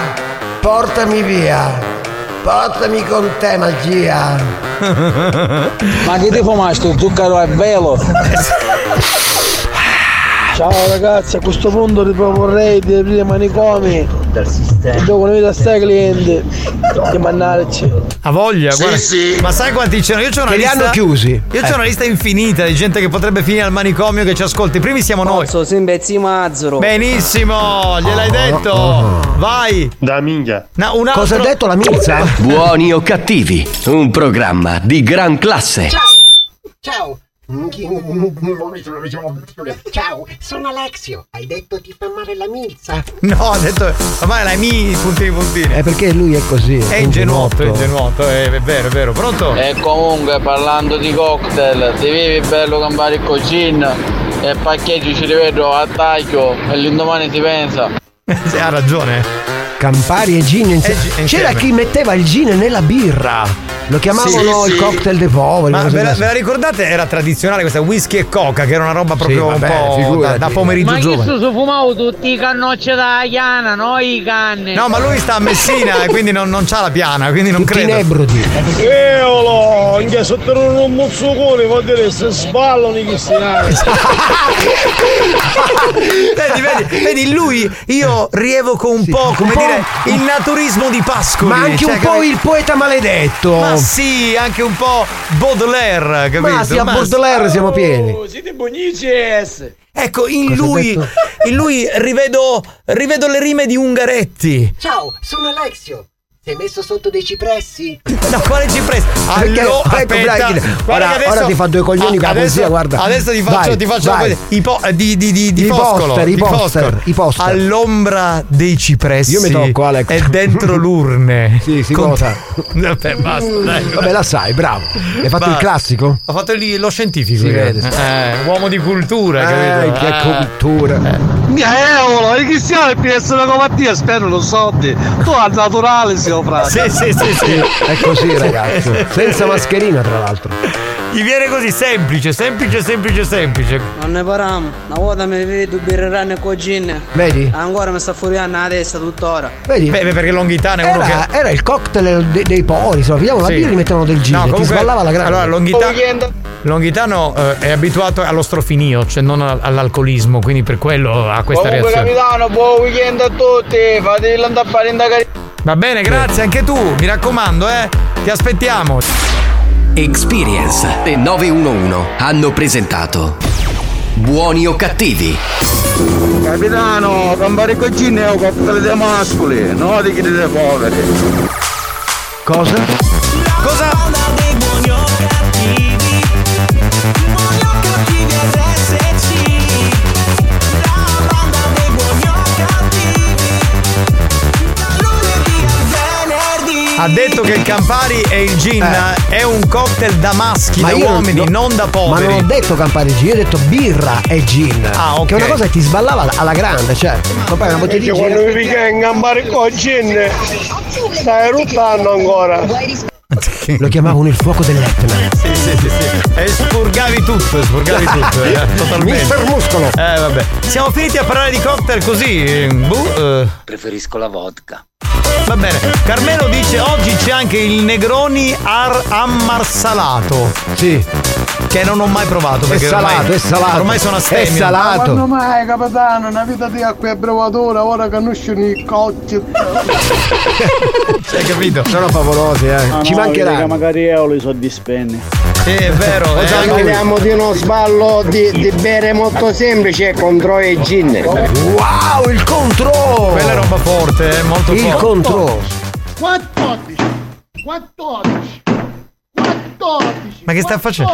Portami via. Portami con te, magia. Ma che ti fumaste? Il zucchero è bello. Ciao ragazzi, a questo punto riproporrei di aprire manicomi. Dal sistema. Dobbiamo venire a stare clienti e mandarci. Ha voglia, Sì, guarda. sì. Ma sai quanti c'erano? Io c'ho una Che li lista. hanno chiusi. Io c'ho Eh. una lista infinita di gente che potrebbe finire al manicomio che ci ascolta. I primi siamo noi. Pozzo, sembezzi mazzaro. Benissimo, gliel'hai Oh, detto. Vai. Da minchia. No, un altro... Cosa ha detto la Milza? Buoni o cattivi, un programma di gran classe. Ciao! Ciao, sono Alexio. Hai detto ti fa male la milza? No, ha detto. Ormai la mi puntini puntini. È perché lui è così. È ingenuotto, è ingenuotto, è, è vero, è vero. Pronto? E comunque parlando di cocktail, ti vivi bello campare il gin, e paccheggi ci rivedo a taglio e l'indomani si pensa. Ha ragione. Campari e gin insieme. E C'era chi metteva il gin nella birra. Lo chiamavano Sì, il sì. cocktail dei poveri. Ma ve la, ve la ricordate? Era tradizionale questa whisky e coca, che era una roba proprio vabbè, un po' da, figurati. da pomeriggio Ma giovane. su su fumavo tutti i cannocci da Chiana, no i canne. No, ma lui sta a Messina e quindi non, non c'ha la piana, quindi non credo. Nebrodi. Eolo, anche sotto un mozzucone, vuol dire se sballano i cristiani. vedi, vedi, vedi, lui io rievoco un po', come un po'- dire, il naturismo di Pascoli. Ma anche cioè, un po' capi- il poeta maledetto. Ma sì, anche un po' Baudelaire, capito? Ma sì, a Baudelaire siamo pieni. Siete buonici esse. Ecco, in lui, in lui rivedo, rivedo le rime di Ungaretti. Ciao, sono Alexio. Sei messo sotto dei cipressi? No, quale ci presta? Perché- Allo, ecco, aspetta, ora- che adesso- ora ti fa due coglioni con la adesso- poesia, guarda. Adesso ti faccio, Vai, ti faccio vai. I, po- di, di, di, di I Foscolo, poster, i poster, i poster. All'ombra dei cipressi. Io mi tocco, Alex. È dentro l'urne. Sì, si Con- vota. Vabbè, basta, dai. Vabbè, la sai, bravo. Hai fatto il Basta. classico? Ho fatto lì lo scientifico. Si vede. Eh, uomo di cultura, Eh, capito? che Eh. cultura. Mia eolo, i cristiani per essere una mattina spero non soldi. Tu al naturale siamo frati. Sì, sì, sì, sì. È così, ragazzo. Senza mascherina, tra l'altro. Gli viene così semplice, semplice, semplice, semplice. Non ne parliamo, una volta mi vedo birreranno con gin. Vedi? Ancora mi sta furiando la testa tuttora. Vedi? Beh, beh, perché Longhitano è uno Era, che. era il cocktail de- dei poveri, se pigliamo la Sì. birra e mettevano del gin. No, e ti comunque- sballava la grande. Allora, Longhitano, Longhitano eh, è abituato allo strofinio, cioè non all'alcolismo, quindi per quello ha questa Comunque reazione. capitano, buon weekend a tutti, fate andare a fare indagare. Va bene, grazie anche tu, mi raccomando, eh. Ti aspettiamo. Experience e 911 hanno presentato Buoni o cattivi? Capitano, campare con gin è un cocktail dei mascoli, no di chi dei poveri. Cosa? Cosa? Detto che il Campari e il gin è un cocktail da maschi, da io uomini, no- non da Ma poveri. non ho detto Campari gin, io ho detto birra e gin. Ah, ok. Che è una cosa che ti sballava alla grande, cioè. Ma poi una bottiglia di Invece quando gin. vi viene in campare con gin, stai ruttando ancora. Lo chiamavano il fuoco dell'Etna. Sì, sì, sì, sì. E spurgavi tutto, spurgavi tutto, eh, totalmente. Mister Muscolo. Eh, vabbè. Siamo finiti a parlare di cocktail così. boh, eh. Preferisco la vodka. Va bene. Carmelo dice oggi c'è anche il Negroni ar ammarsalato. Sì. Che non ho mai provato È perché salato, ormai, è salato. ormai sono astemio. È salato. Quando mai, capitano, una vita di acqua e brevatura, ora conoscono i cocci. Hai capito? Sono favolosi, eh. Ah, Ci no, mancherà. che magari io li soddispenni. Sì, è vero. Eh, parliamo di uno sballo di, di bere molto semplice contro i gin. Wow, il contro! Quella è roba forte, eh, molto Il forte. contro. 14, 14, 14. Ma che stai facendo?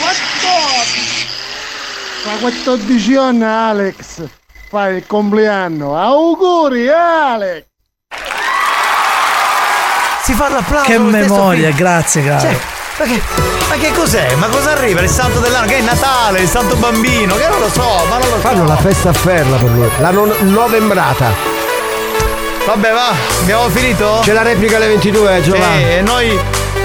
14. Fra 14 anni Alex fai il compleanno. Auguri Alex! Si fa l'applauso. Che memoria, grazie, caro. Cioè, ma che, ma che cos'è? Ma cosa arriva? Il santo dell'anno? Che è Natale, il santo bambino? Che non lo so, ma non lo so. Fanno la festa a ferla per lui. La non- novembrata. Vabbè, va, abbiamo finito? C'è la replica alle 22, Sì, Giovanni. e noi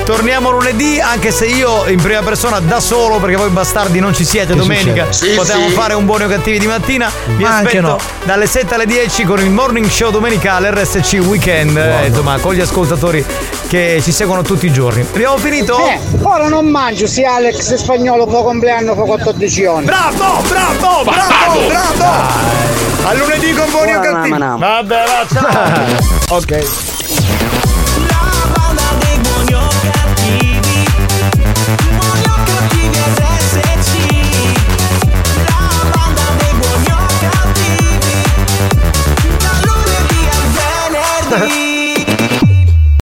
torniamo lunedì, anche se io in prima persona da solo, perché voi bastardi non ci siete Che domenica? Sì, potevamo sì. fare un buoni o cattivi di mattina. Vi Ma aspetto no. dalle 7 alle 10 con il morning show domenicale RSC Weekend, eh, insomma, con gli ascoltatori che ci seguono tutti i giorni. Abbiamo finito? Eh, ora non mangio, se Alex è spagnolo può compleanno fa 14 anni. Bravo, bravo, bravo, bravo! A lunedì con buoni o cattivi. Vabbè, va, ciao! ok. Bye.